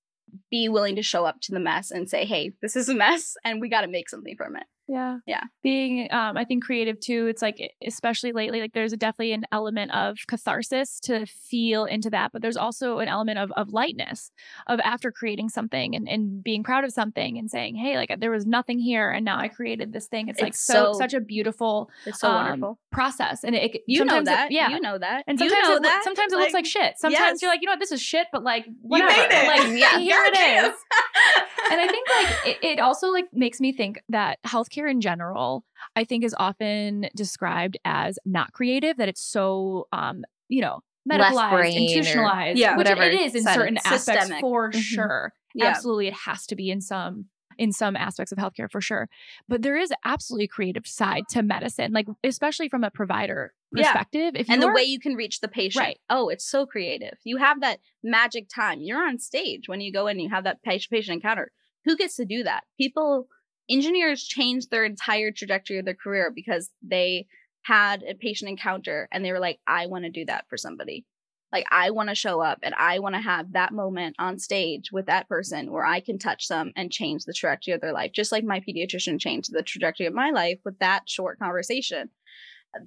be willing to show up to the mess and say, hey, this is a mess and we got to make something from it. Yeah. Yeah. Being, um, I think creative too. It's like, especially lately, like there's a, definitely an element of catharsis to feel into that, but there's also an element of, of lightness of after creating something and, and being proud of something and saying, Hey, like there was nothing here. And now I created this thing. It's, like so, so- such a beautiful It's so um, wonderful. process. And it, it- You know sometimes it- that. yeah. You know that. and You sometimes, know it, that. sometimes it looks like shit. Sometimes yes. you're like, you know what, this is shit, but like, whatever. made it. Like, Yeah, *laughs* here it is *laughs* and I think like it, it also like makes me think that healthcare in general, I think is often described as not creative, that it's so um, you know, Left medicalized, brain or institutionalized, Yeah. which whatever it is in side certain aspects systemic. for Mhm. sure. Yeah. Absolutely, it has to be in some in some aspects of healthcare for sure. But there is absolutely a creative side to medicine, like especially from a provider Yeah. perspective. If and you the are- way you can reach the patient. Right. Oh, it's so creative. You have that magic time. You're on stage when you go in and you have that patient patient encounter. Who gets to do that? People, engineers changed their entire trajectory of their career because they had a patient encounter and they were like, I want to do that for somebody. Like, I want to show up and I want to have that moment on stage with that person where I can touch them and change the trajectory of their life, just like my pediatrician changed the trajectory of my life with that short conversation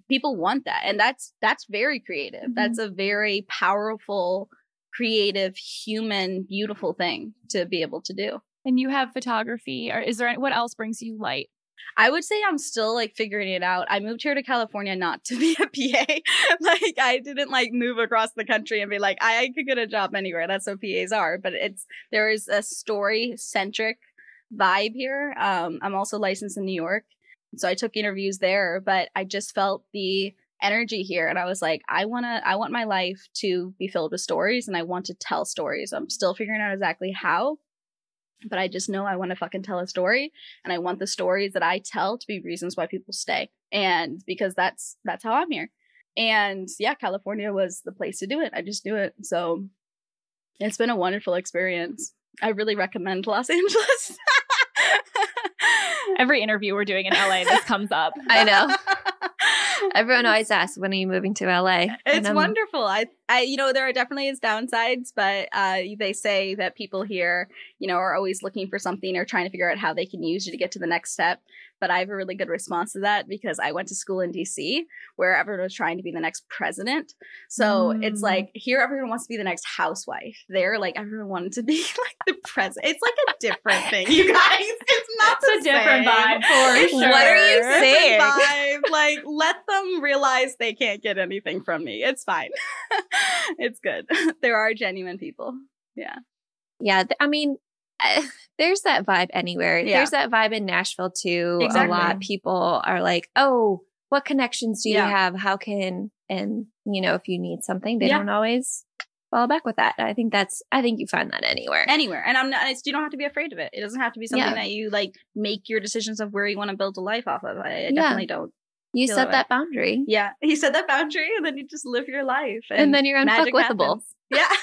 people want that and that's that's very creative Mhm. that's a very powerful creative human beautiful thing to be able to do and you have photography, or is there what else brings you light? i would say i'm still like figuring it out. I moved here to california not to *laughs* be a pa like i didn't like move across the country and be like i, I could get a job anywhere. That's what pas are but it's there is a story centric vibe here. Um i'm also licensed in new york so i took interviews there but i just felt the energy here and i was like i want to i want my life to be filled with stories and i want to tell stories. I'm still figuring out exactly how but i just know i want to fucking tell a story and i want the stories that i tell to be reasons why people stay and because that's that's how i'm here. And yeah california was the place to do it. I just do it. So it's been a wonderful experience. I really recommend los *laughs* angeles. Every interview we're doing in LA, this comes up. I know. Everyone always asks, when are you moving to LA? It's wonderful. I, I, you know, there are definitely its downsides, but uh, they say that people here, you know, are always looking for something or trying to figure out how they can use you to get to the next step. But I have a really good response to that because I went to school in DC where everyone was trying to be the next president. So it's Mm. like here, everyone wants to be the next housewife. There, like everyone wanted to be *laughs* like the president. It's like a different thing, you guys. It's not It's the a different same. vibe for It's sure. What are you saying? vibe. Like, let them realize they can't get anything from me. It's fine. *laughs* it's good. *laughs* There are genuine people. Yeah. Yeah, th- I mean, uh, there's that vibe anywhere. Yeah. There's that vibe in Nashville too. Exactly. A lot of people are like, "Oh, what connections do Yeah. you have? How can?" And you know, if you need something, they Yeah. don't always follow back with that. I think that's. I think you find that anywhere. Anywhere. And I'm not, it's, you don't have to be afraid of it. It doesn't have to be something Yeah. that you like make your decisions of where you want to build a life off of. I, I Yeah. definitely don't. you set that that boundary, Yeah. *laughs* You set that boundary and then you just live your life. and, then you're unfuckwithable. Yeah. *laughs*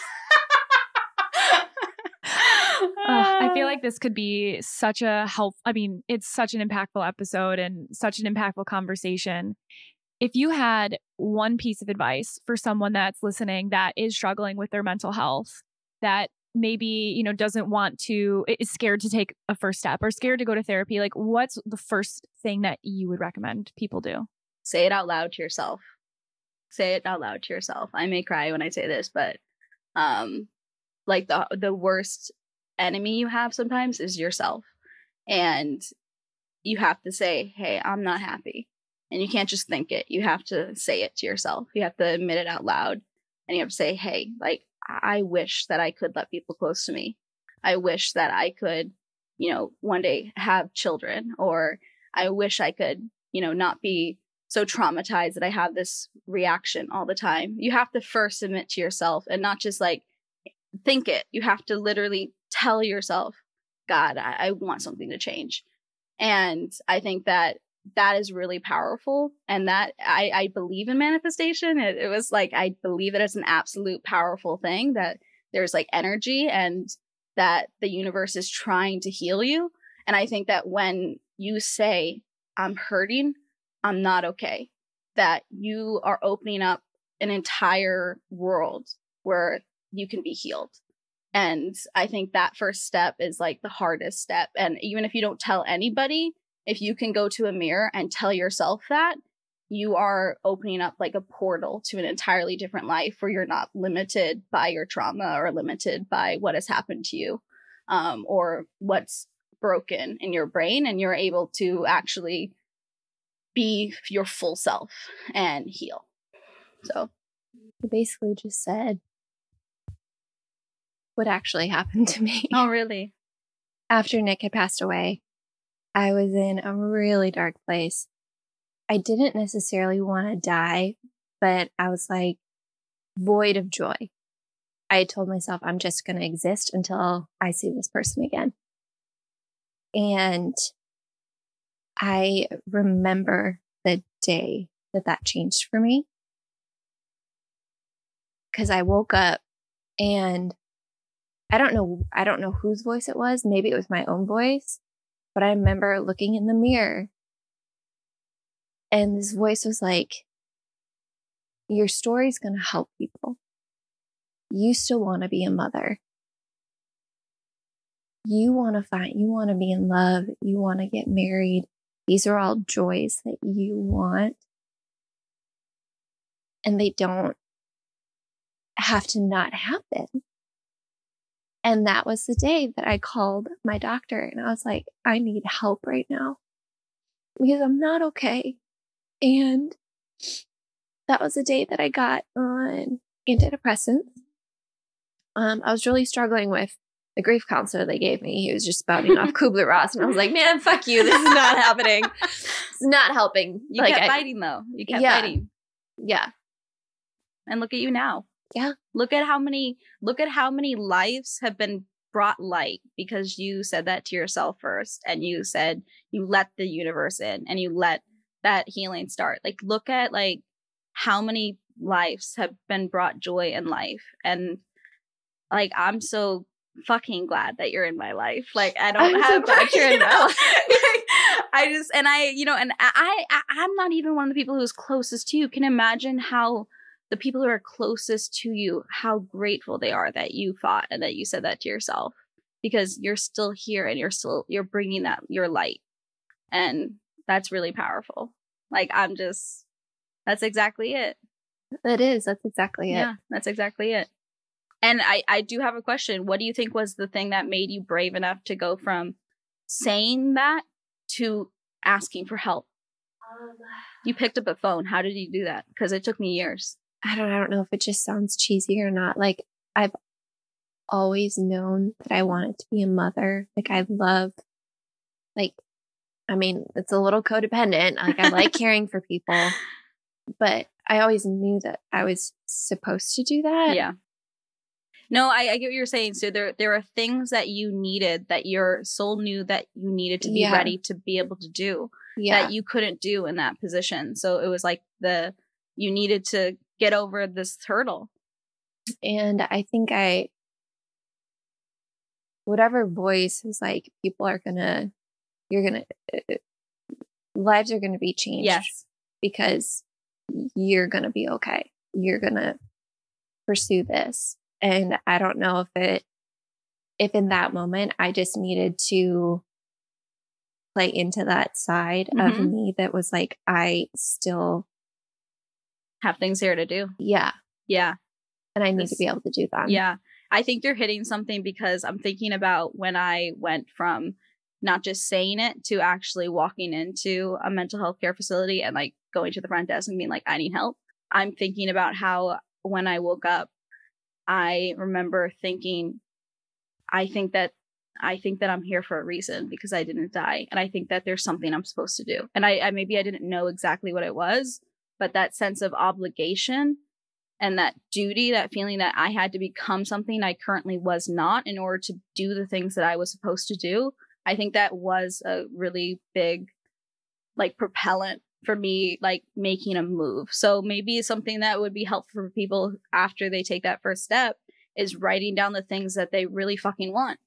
I feel like this could be such a help. I mean, it's such an impactful episode and such an impactful conversation. If you had one piece of advice for someone that's listening that is struggling with their mental health, that maybe, you know, doesn't want to, is scared to take a first step or scared to go to therapy, like what's the first thing that you would recommend people do? say it out loud to yourself. Say it out loud to yourself. I may cry when I say this, but um like the the worst enemy you have sometimes is yourself. And you have to say, "Hey, I'm not happy." And you can't just think it. You have to say it to yourself. You have to admit it out loud. And you have to say, "Hey, like I wish that I could let people close to me. I wish that I could, you know, one day have children or I wish I could, you know, not be so traumatized that I have this reaction all the time. You have to first admit to yourself and not just like think it. You have to literally tell yourself, God, I, I want something to change. And I think that that is really powerful. And that I, I believe in manifestation. It, it was like, I believe it as an absolute powerful thing that there's like energy and that the universe is trying to heal you. And I think that when you say, I'm hurting, I'm not okay, that you are opening up an entire world where you can be healed. And I think that first step is like the hardest step. And even if you don't tell anybody, if you can go to a mirror and tell yourself that, you are opening up like a portal to an entirely different life where you're not limited by your trauma or limited by what has happened to you um, or what's broken in your brain and you're able to actually be your full self and heal so You basically just said what actually happened to me. oh *laughs* really After Nick had passed away, I was in a really dark place. I didn't necessarily want to die, but I was like void of joy. I told myself I'm just going to exist until I see this person again. And I remember the day that that changed for me. Cause I woke up and I don't know, I don't know whose voice it was. Maybe it was my own voice, but I remember looking in the mirror and this voice was like, your story's going to help people. You still want to be a mother. You want to find, you want to be in love. You want to get married. These are all joys that you want. And they don't have to not happen. And that was the day that I called my doctor and I was like, I need help right now because I'm not okay. And that was the day that I got on antidepressants. Um, I was really struggling with the grief counselor they gave me. He was just spouting off *laughs* Kubler Ross, and I was like, "Man, fuck you! This is not happening. It's not helping." you like, kept I- fighting though you kept Yeah. fighting yeah, and look at you now Yeah. look at how many look at how many lives have been brought light because you said that to yourself first and you said you let the universe in and you let that healing start like look at like how many lives have been brought joy in life and like i'm so fucking glad that you're in my life like i don't I'm so have glad you're in my life. *laughs* i just and i you know and I, I i'm not even one of the people who's closest to you can imagine how the people who are closest to you how grateful they are that you fought and that you said that to yourself. Because you're still here and you're still you're bringing that your light. And that's really powerful. Like i'm just that's exactly it. That is. That's exactly it. yeah that's exactly it. And i i do have a question. What do you think was the thing that made you brave enough to go from saying that to asking for help? You picked up a phone. How did you do that? Because it took me years I don't. I don't know if it just sounds cheesy or not. Like I've always known that I wanted to be a mother. Like I love, like, I mean, it's a little codependent. Like I like *laughs* caring for people, but I always knew that I was supposed to do that. yeah no I, I get what you're saying so there there are things that you needed that your soul knew that you needed to be Yeah. ready to be able to do Yeah. that you couldn't do in that position so it was like the you needed to get over this hurdle and I think I, whatever voice is like, people are gonna, you're gonna, uh, lives are gonna be changed. yes because you're to be okay. You're to pursue this. And I don't know if it, if in that moment I just needed to play into that side of Mhm. me that was like, I still, have things here to do yeah. yeah And I need to be able to do that. Yeah. I think you're hitting something because I'm thinking about when I went from not just saying it to actually walking into a mental health care facility and like going to the front desk and being like, I need help. I'm thinking about how when I woke up, I remember thinking, I think that I think that I'm here for a reason because I didn't die. And I think that there's something I'm supposed to do. And I, I maybe I didn't know exactly what it was, but that sense of obligation and that duty, that feeling that I had to become something I currently was not in order to do the things that I was supposed to do, I think that was a really big, like, propellant for me, like making a move. So maybe something that would be helpful for people after they take that first step is writing down the things that they really fucking want,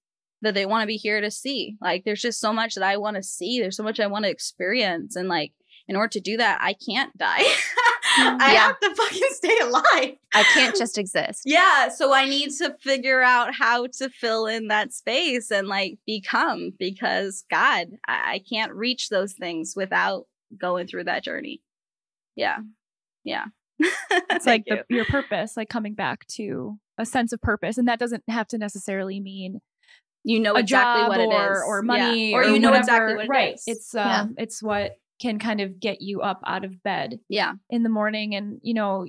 that they want to be here to see. Like, there's just so much that I want to see. There's so much I want to experience. And, like, in order to do that, I can't die. *laughs* I Yeah. have to fucking stay alive. I can't just exist. *laughs* Yeah, so I need to figure out how to fill in that space and like become because God, I, I can't reach those things without going through that journey. Yeah. Yeah. *laughs* It's like the, your purpose, like coming back to a sense of purpose. And that doesn't have to necessarily mean you know exactly job what it or, is. or Yeah. money or, you know whatever. exactly what it is. right. It's um Yeah. it's what can kind of get you up out of bed yeah. in the morning. And, you know,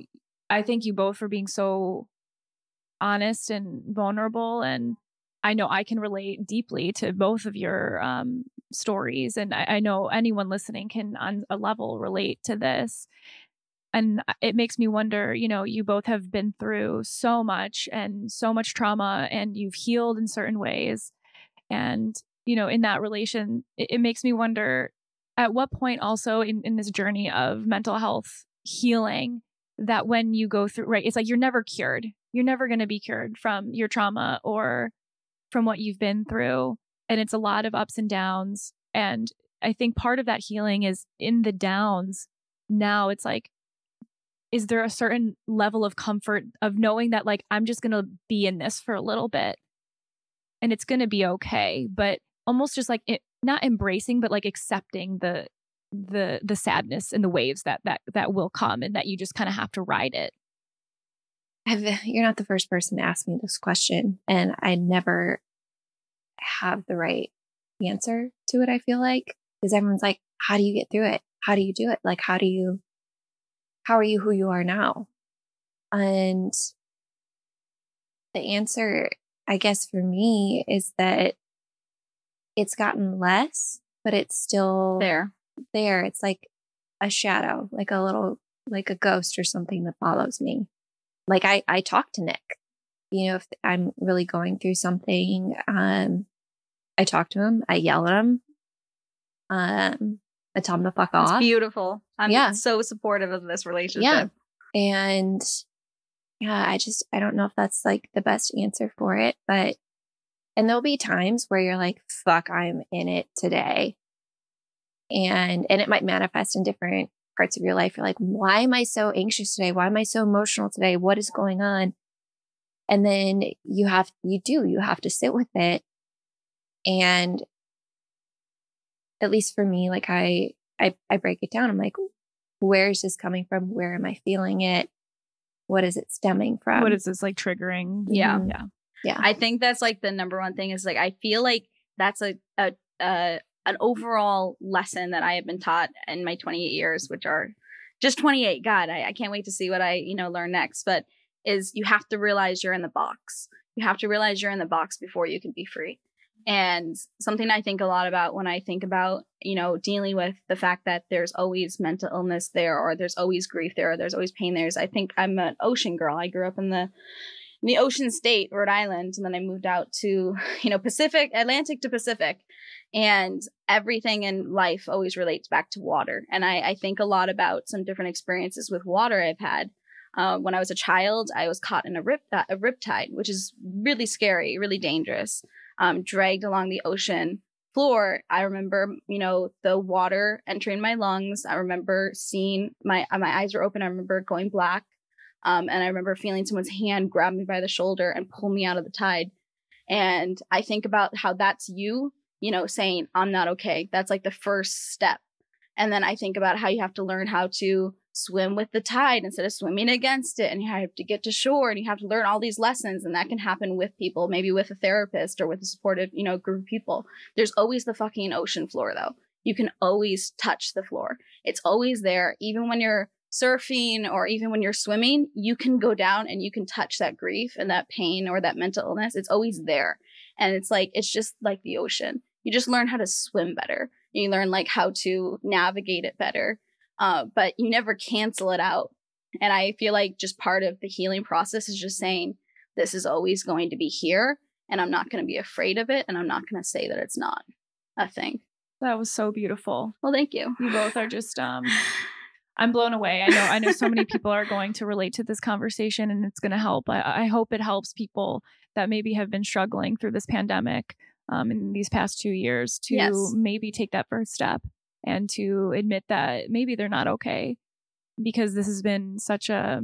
I thank you both for being so honest and vulnerable. And I know I can relate deeply to both of your um, stories. And I, I know anyone listening can, on a level, relate to this. And it makes me wonder you know, you both have been through so much and so much trauma, and you've healed in certain ways. And, you know, in that relation, it, it makes me wonder at what point also in, in this journey of mental health healing that when you go through right it's like you're never cured. You're never going to be cured from your trauma or from what you've been through. And it's a lot of ups and downs. And i think part of that healing is in the downs now it's like is there a certain level of comfort of knowing that like i'm just going to be in this for a little bit and it's going to be okay but almost just like it, not embracing but like accepting the the the sadness and the waves that that that will come and that you just kind of have to ride it I've, *laughs* you're not the first person to ask me this question, and I never have the right answer to it. I feel like because everyone's like, "How do you get through it? How do you do it? Like, how do you, how are you who you are now?" And the answer, I guess, for me is that it's gotten less, but it's still There. there. It's like a shadow, like a little, like a ghost or something that follows me. Like I, I talk to Nick, you know, if I'm really going through something, um, I talk to him, I yell at him, um, I tell him to fuck It's off. beautiful. I'm Yeah. so supportive of this relationship. Yeah. And yeah, I just, I don't know if that's like the best answer for it, but, and there'll be times where you're like, fuck, I'm in it today. And, and it might manifest in different parts of your life. You're like, why am I so anxious today? Why am I so emotional today? What is going on? And then you have, you do, you have to sit with it. And at least for me, like I, I, I break it down. I'm like, where is this coming from? Where am I feeling it? What is it stemming from? what is this like triggering Yeah. Mhm. yeah Yeah. I think that's like the number one thing is like I feel like that's a a, a an overall lesson that I have been taught in my 28 years, which are just 28. God, I, I can't wait to see what I you know learn next. But is you have to realize you're in the box. You have to realize you're in the box before you can be free. And something I think a lot about when I think about, you know, dealing with the fact that there's always mental illness there, or there's always grief there, or there's always pain there. Is I think I'm an ocean girl. I grew up in the in the ocean state, Rhode Island, and then I moved out to, *laughs* you know, Pacific, Atlantic to Pacific. And everything in life always relates back to water. And I, I think a lot about some different experiences with water I've had. Uh, when I was a child, I was caught in a rip uh, a riptide, which is really scary, really dangerous. Um, dragged along the ocean floor. I remember, you know, the water entering my lungs. I remember seeing my uh, my eyes were open. I remember going black. Um, and I remember feeling someone's hand grab me by the shoulder and pull me out of the tide. And I think about how that's you, you know, saying, I'm not okay. That's like the first step. And then I think about how you have to learn how to swim with the tide instead of swimming against it. And you have to get to shore and you have to learn all these lessons. And that can happen with people, maybe with a therapist or with a supportive, you know, group of people. There's always the fucking ocean floor, though. You can always touch the floor. It's always there, even when you're surfing or even when you're swimming, you can go down and you can touch that grief and that pain or that mental illness. It's always there. And it's like, it's just like the ocean. You just learn how to swim better. You learn like how to navigate it better. Uh, but you never cancel it out. And I feel like just part of the healing process is just saying, this is always going to be here. And I'm not going to be afraid of it. And I'm not going to say that it's not a thing. that was so beautiful Well, thank you. you both are *laughs* just um i'm blown away i know i know so many people are going to relate to this conversation and it's going to help I, I hope it helps people that maybe have been struggling through this pandemic um, in these past two years to Yes. maybe take that first step and to admit that maybe they're not okay because this has been such a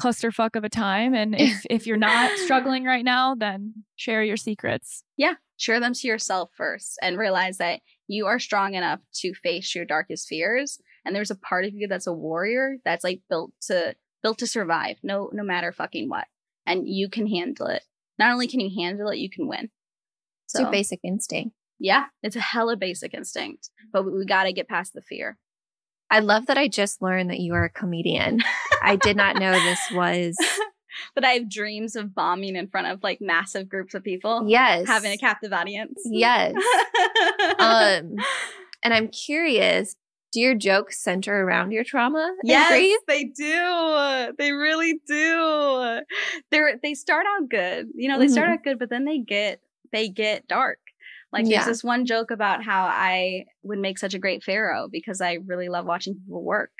clusterfuck of a time. And if, *laughs* if you're not struggling right now, then share your secrets. Yeah, share them to yourself first and realize that you are strong enough to face your darkest fears. And there's a part of you that's a warrior that's like built to built to survive, no no matter fucking what. And you can handle it. Not only can you handle it, you can win. It's your basic instinct. Yeah, it's a hella basic instinct, but we, we got to get past the fear. I love that I just learned that you are a comedian. I did not know this *laughs* was. but I have dreams of bombing in front of like massive groups of people. Yes. Having a captive audience. Yes. *laughs* um, and I'm curious do your jokes center around your trauma? Yes, they do. They really do. They're they start out good. You know, they mm-hmm. start out good, but then they get they get dark. Like yeah. there's this one joke about how I would make such a great pharaoh because I really love watching people work.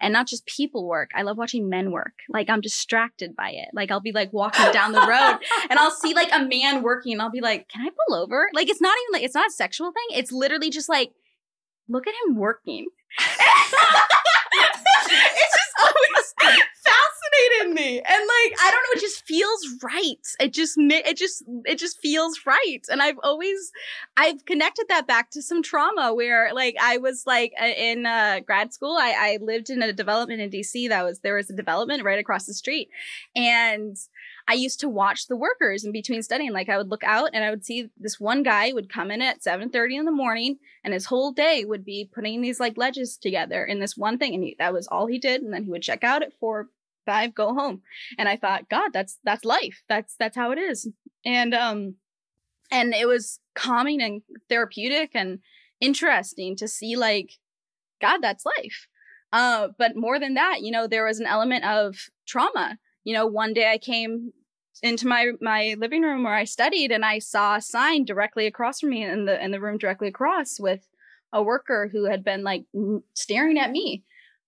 And not just people work. I love watching men work. Like I'm distracted by it. Like I'll be like walking down the road and I'll see like a man working and I'll be like, "Can I pull over?" Like it's not even like it's not a sexual thing. It's literally just like look at him working. *laughs* it's just always fascinated me. And like, I don't know, it just feels right. It just, it just, it just feels right. And I've always, I've connected that back to some trauma where like I was like in uh, grad school, I, I lived in a development in DC that was, there was a development right across the street. And I used to watch the workers in between studying. Like I would look out and I would see this one guy would come in at 7:30 in the morning and his whole day would be putting these like ledges together in this one thing and he, that was all he did and then he would check out at 4 5 go home. And I thought, god, that's that's life. That's that's how it is. And um and it was calming and therapeutic and interesting to see like god, that's life. Uh, but more than that, you know, there was an element of trauma you know, one day I came into my my living room where I studied and I saw a sign directly across from me in the in the room directly across with a worker who had been like staring at me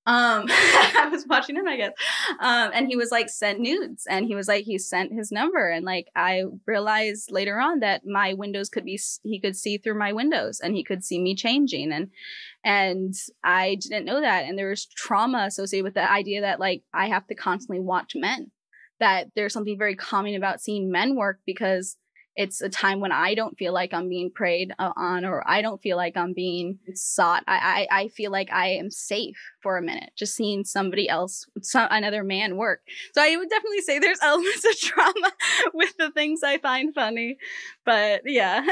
um, *laughs* I was watching him, I guess. Um, and he was like sent nudes and he was like, he sent his number. And like, I realized later on that my windows could be, he could see through my windows and he could see me changing. And, and I didn't know that. And there was trauma associated with the idea that like, I have to constantly watch men, that there's something very calming about seeing men work because it's a time when I don't feel like I'm being preyed uh, on or I don't feel like I'm being sought. I, I, I feel like I am safe for a minute just seeing somebody else, some, another man work. So I would definitely say there's *laughs* elements of trauma *laughs* with the things I find funny. But yeah. *laughs*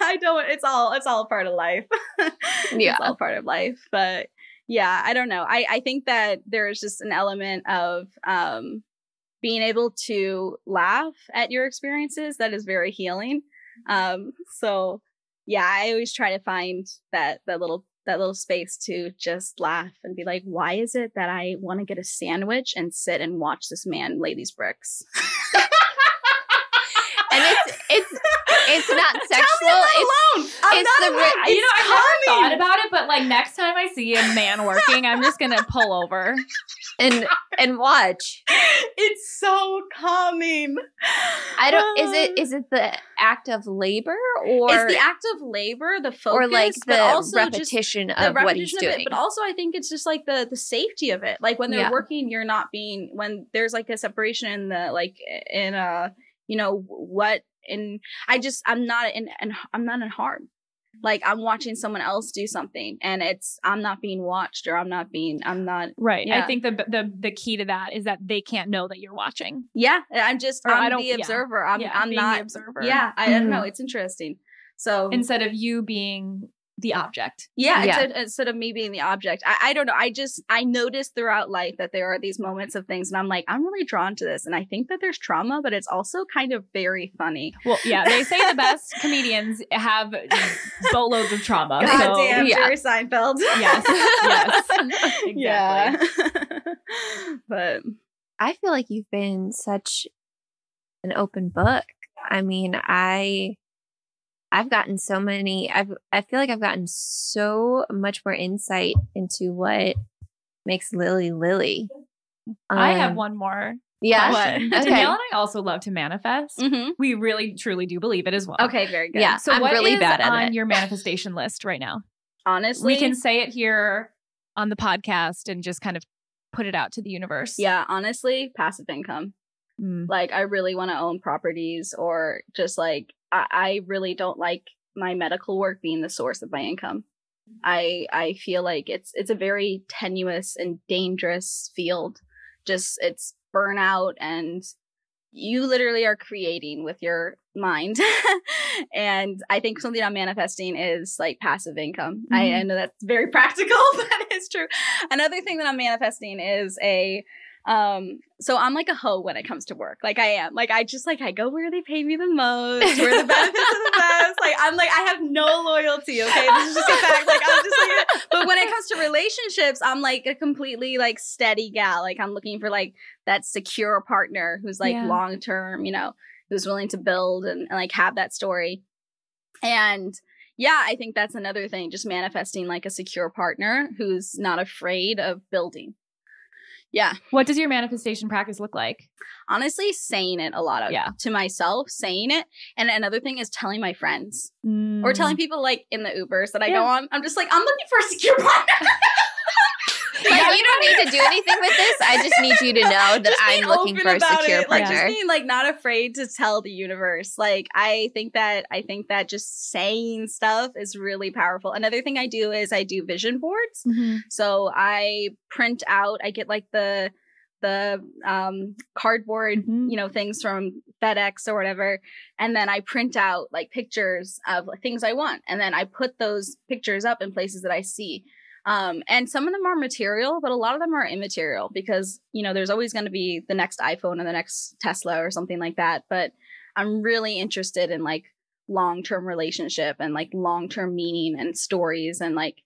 I don't it's all it's all part of life. yeah. It's all part of life. But yeah, I don't know. I, I think that there's just an element of um being able to laugh at your experiences that is very healing. Um so yeah i always try to find that that little that little space to just laugh and be like why is it that i want to get a sandwich and sit and watch this man lay these bricks *laughs* it's it's not *laughs* sexual. I'm it's, I'm it's the alone. you know I never thought about it, but like next time I see a man working, I'm just gonna pull over *laughs* and and watch. It's so calming. I don't. Is it uh. is it the act of labor or it's the act of labor, the focus, or like the repetition of repetition what he's of doing? It, but also, I think it's just like the the safety of it. Like when they're yeah. working, you're not being when there's like a separation in the like in a you know what and I just I'm not in and I'm not in harm. Like I'm watching someone else do something and it's I'm not being watched or I'm not being I'm not Right. Yeah. I think the the the key to that is that they can't know that you're watching. Yeah. I'm just or I'm the observer. Yeah. I'm yeah, I'm not the observer. Yeah. I, mm-hmm. I don't know. It's interesting. So instead of you being the object. Yeah, yeah. Instead, instead, of me being the object. I, I don't know. I just I noticed throughout life that there are these moments of things, and I'm like, I'm really drawn to this, and I think that there's trauma, but it's also kind of very funny. Well, yeah, they say the *laughs* best comedians have *laughs* boatloads of trauma. God so, damn, yeah. Jerry Seinfeld. Yes, yes, exactly. *laughs* Yeah, but I feel like you've been such an open book. I mean, I I've gotten so many I've I feel like I've gotten so much more insight into what makes Lilly Lilly. Um, I have um, one more. Yeah. *laughs* Okay. Danielle and I also love to manifest. Mm-hmm. We really truly do believe it as well. Okay, very good. Yeah. So I'm what really is bad at on it. your manifestation list right now? Honestly. We can say it here on the podcast and just kind of put it out to the universe. Yeah, honestly, passive income. Mm. Like, I really want to own properties, or just like, I, I really don't like my medical work being the source of my income. I I feel like it's it's a very tenuous and dangerous field. Just it's burnout and you literally are creating with your mind. *laughs* and I think something I'm manifesting is like passive income. I, I know that's very *laughs* practical, but it's true. Another thing that I'm manifesting is a um so I'm like a hoe when it comes to work. Like I am. Like I just like I go where they pay me the most, where the benefits are the *laughs* best. Like I'm like I have no loyalty, okay? This is just a fact. Like I'm just like but when it comes to relationships, I'm like a completely like steady gal. Like I'm looking for like that secure partner who's like Yeah. long term, you know, who's willing to build and, and like have that story. And yeah, I think that's another thing, just manifesting like a secure partner who's not afraid of building. Yeah, What does your manifestation practice look like? honestly, saying it a lot of Yeah. to myself, saying it. And another thing is telling my friends or Mm. telling people like in the Ubers that I Yeah. go on. I'm just like, I'm looking for a secure *laughs* partner. Like, you don't need to do anything with this. I just need you to *laughs* know that Just I'm looking for a secure it. Like partner. just being like not afraid to tell the universe. Like I think that I think that just saying stuff is really powerful. Another thing I do is I do vision boards. Mhm. So I print out, I get like the the um cardboard, Mhm. you know, things from FedEx or whatever, and then I print out like pictures of like, things I want, and then I put those pictures up in places that I see. Um, and some of them are material, but a lot of them are immaterial because you know there's always going to be the next iPhone or the next Tesla or something like that. But I'm really interested in like long term relationship and like long term meaning and stories and like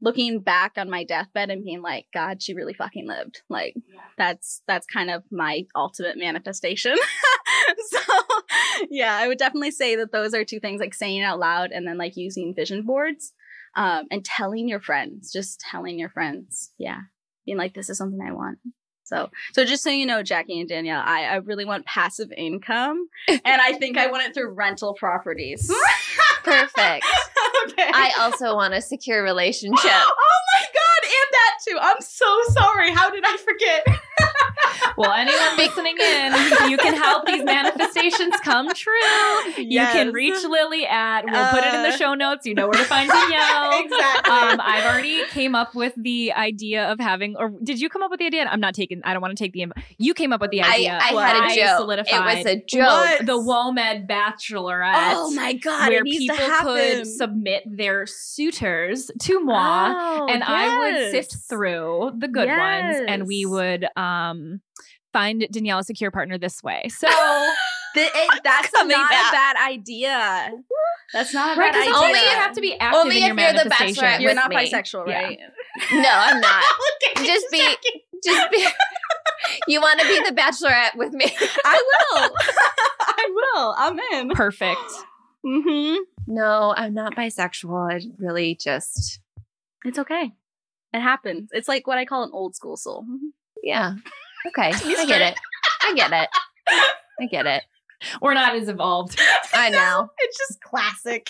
looking back on my deathbed and being like, God, she really fucking lived. Like that's that's kind of my ultimate manifestation. *laughs* so yeah, I would definitely say that those are two things like saying it out loud and then like using vision boards. Um, and telling your friends, just telling your friends, yeah, being like, this is something I want. So, so just so you know, Jackie and Danielle, I, I really want passive income, *laughs* and I think I want it through rental properties. *laughs* Perfect. *laughs* okay. I also want a secure relationship. *gasps* oh my god, and that too. I'm so sorry. How did I forget? Well, anyone listening in, you can help these manifestations come true. You can reach Lilly at, we'll put it in the Uh, show notes. You know where to find Danielle. *laughs* exactly. Um, I've already came up with the idea of having, or did you come up with the idea? I'm not taking, I don't want to take the, you came up with the idea. I Well, had a joke. solidified It was a joke. What? the WOMED Bachelorette. oh my god, where people could submit their suitors to moi Oh, and I would sift through the good ones and we would um find Danielle a secure partner this way. So *laughs* The- it- that's not back. a bad idea. That's not a right, bad idea. Only you have to be active Only in your if you're the bachelorette You're not me. bisexual, Yeah. right? No, I'm not. *laughs* Just be, Jackie. just be. *laughs* You want to be the bachelorette with me? I will. I will. I'm in. Perfect. *gasps* Mm-hmm. No, I'm not bisexual. I really just, It's okay. It happens. It's like what I call an old school soul. yeah. Okay, *laughs* I get it. I get it. I get it. *laughs* We're not as evolved. *laughs* I know. It's just classic.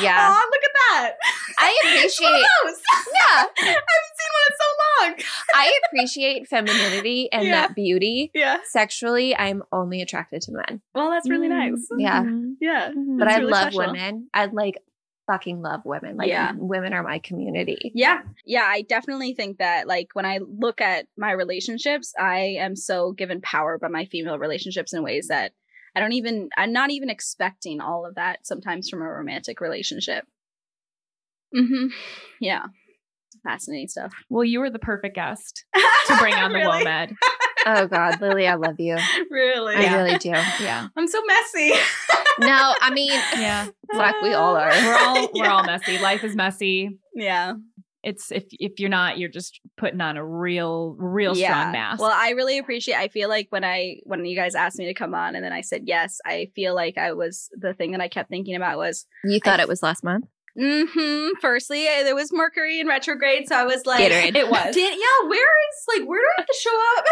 Yeah. Oh, look at that. I appreciate. Yeah. I haven't seen one in so long. I appreciate femininity and Yeah. that beauty. Yeah. Sexually, I'm only attracted to men, Well, that's really Mm. nice. Yeah. Mhm. Yeah. But That's I really love special. women. I like fucking love women. Like Yeah. women are my community. Yeah. Yeah. I definitely think that, like, when I look at my relationships, I am so given power by my female relationships in ways that I don't even, I'm not even expecting all of that sometimes from a romantic relationship. hmm. Yeah. Fascinating stuff. Well, you were the perfect guest *laughs* to bring on the really? WOMED. Oh God, Lilly, I love you. *laughs* Really? I really do. Yeah. *laughs* I'm so messy. *laughs* No, I mean, Yeah. fuck, we all are. We're all we're Yeah. all messy. Life is messy. Yeah. It's if if you're not, you're just putting on a real real yeah. strong mask. Well, I really appreciate. I feel like when I when you guys asked me to come on, and then I said yes, I feel like I was the thing that I kept thinking about was, You thought it was last month? Mm-hmm. Firstly, there was Mercury in retrograde, so I was like, Gatorade. it was. Dan- yeah, where is like where do I have to show up?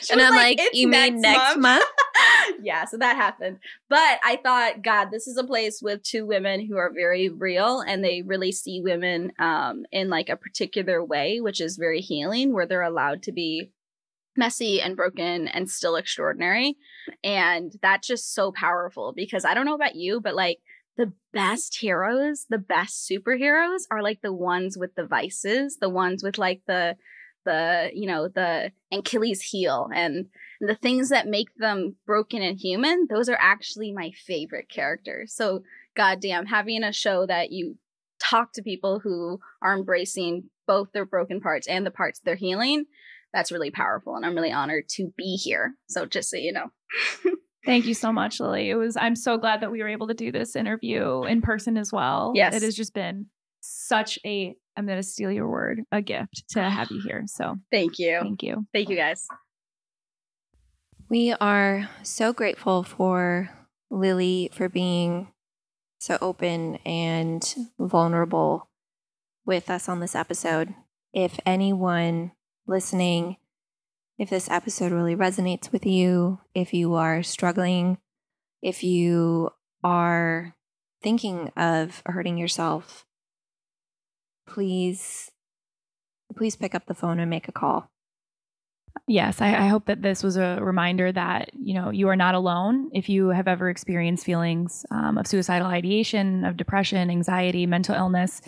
*laughs* And was I'm like, "It's you mean next month?" month? *laughs* yeah, so that happened. But I thought, God, this is a place with two women who are very real and they really see women um, in like a particular way, which is very healing, where they're allowed to be messy and broken and still extraordinary. And that's just so powerful because I don't know about you, but like the best heroes, the best superheroes are like the ones with the vices, the ones with like the the you know the Achilles heel and the things that make them broken and human. Those are actually my favorite characters. So goddamn, having a show that you talk to people who are embracing both their broken parts and the parts they're healing, that's really powerful, and I'm really honored to be here. So just so you know. *laughs* Thank you so much, Lilly. It was I'm so glad that we were able to do this interview in person as well. Yes. It has just been such a I'm gonna steal your word, a gift to *sighs* have you here. So Thank you. thank you. Thank you guys. We are so grateful for Lilly for being so open and vulnerable with us on this episode. If anyone listening, if this episode really resonates with you, if you are struggling, if you are thinking of hurting yourself, please please pick up the phone and make a call. Yes, I, I hope that this was a reminder that you know you are not alone. If you have ever experienced feelings um, of suicidal ideation, of depression, anxiety, mental illness,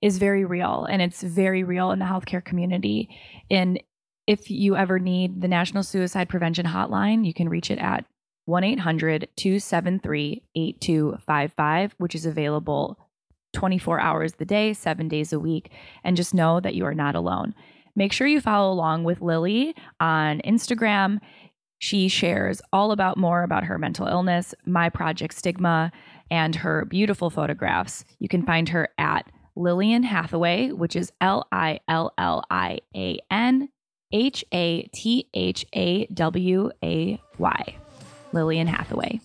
is very real, and it's very real in the healthcare community. And if you ever need the National Suicide Prevention Hotline, you can reach it at 1 800 273 8255, which is available 24 hours a day, seven days a week. And just know that you are not alone. Make sure you follow along with Lilly on Instagram. She shares all about more about her mental illness, my project Stigma, and her beautiful photographs. You can find her at Lillian Hathaway, which is L I L L I A N H A T H A W A Y. Lillian Hathaway.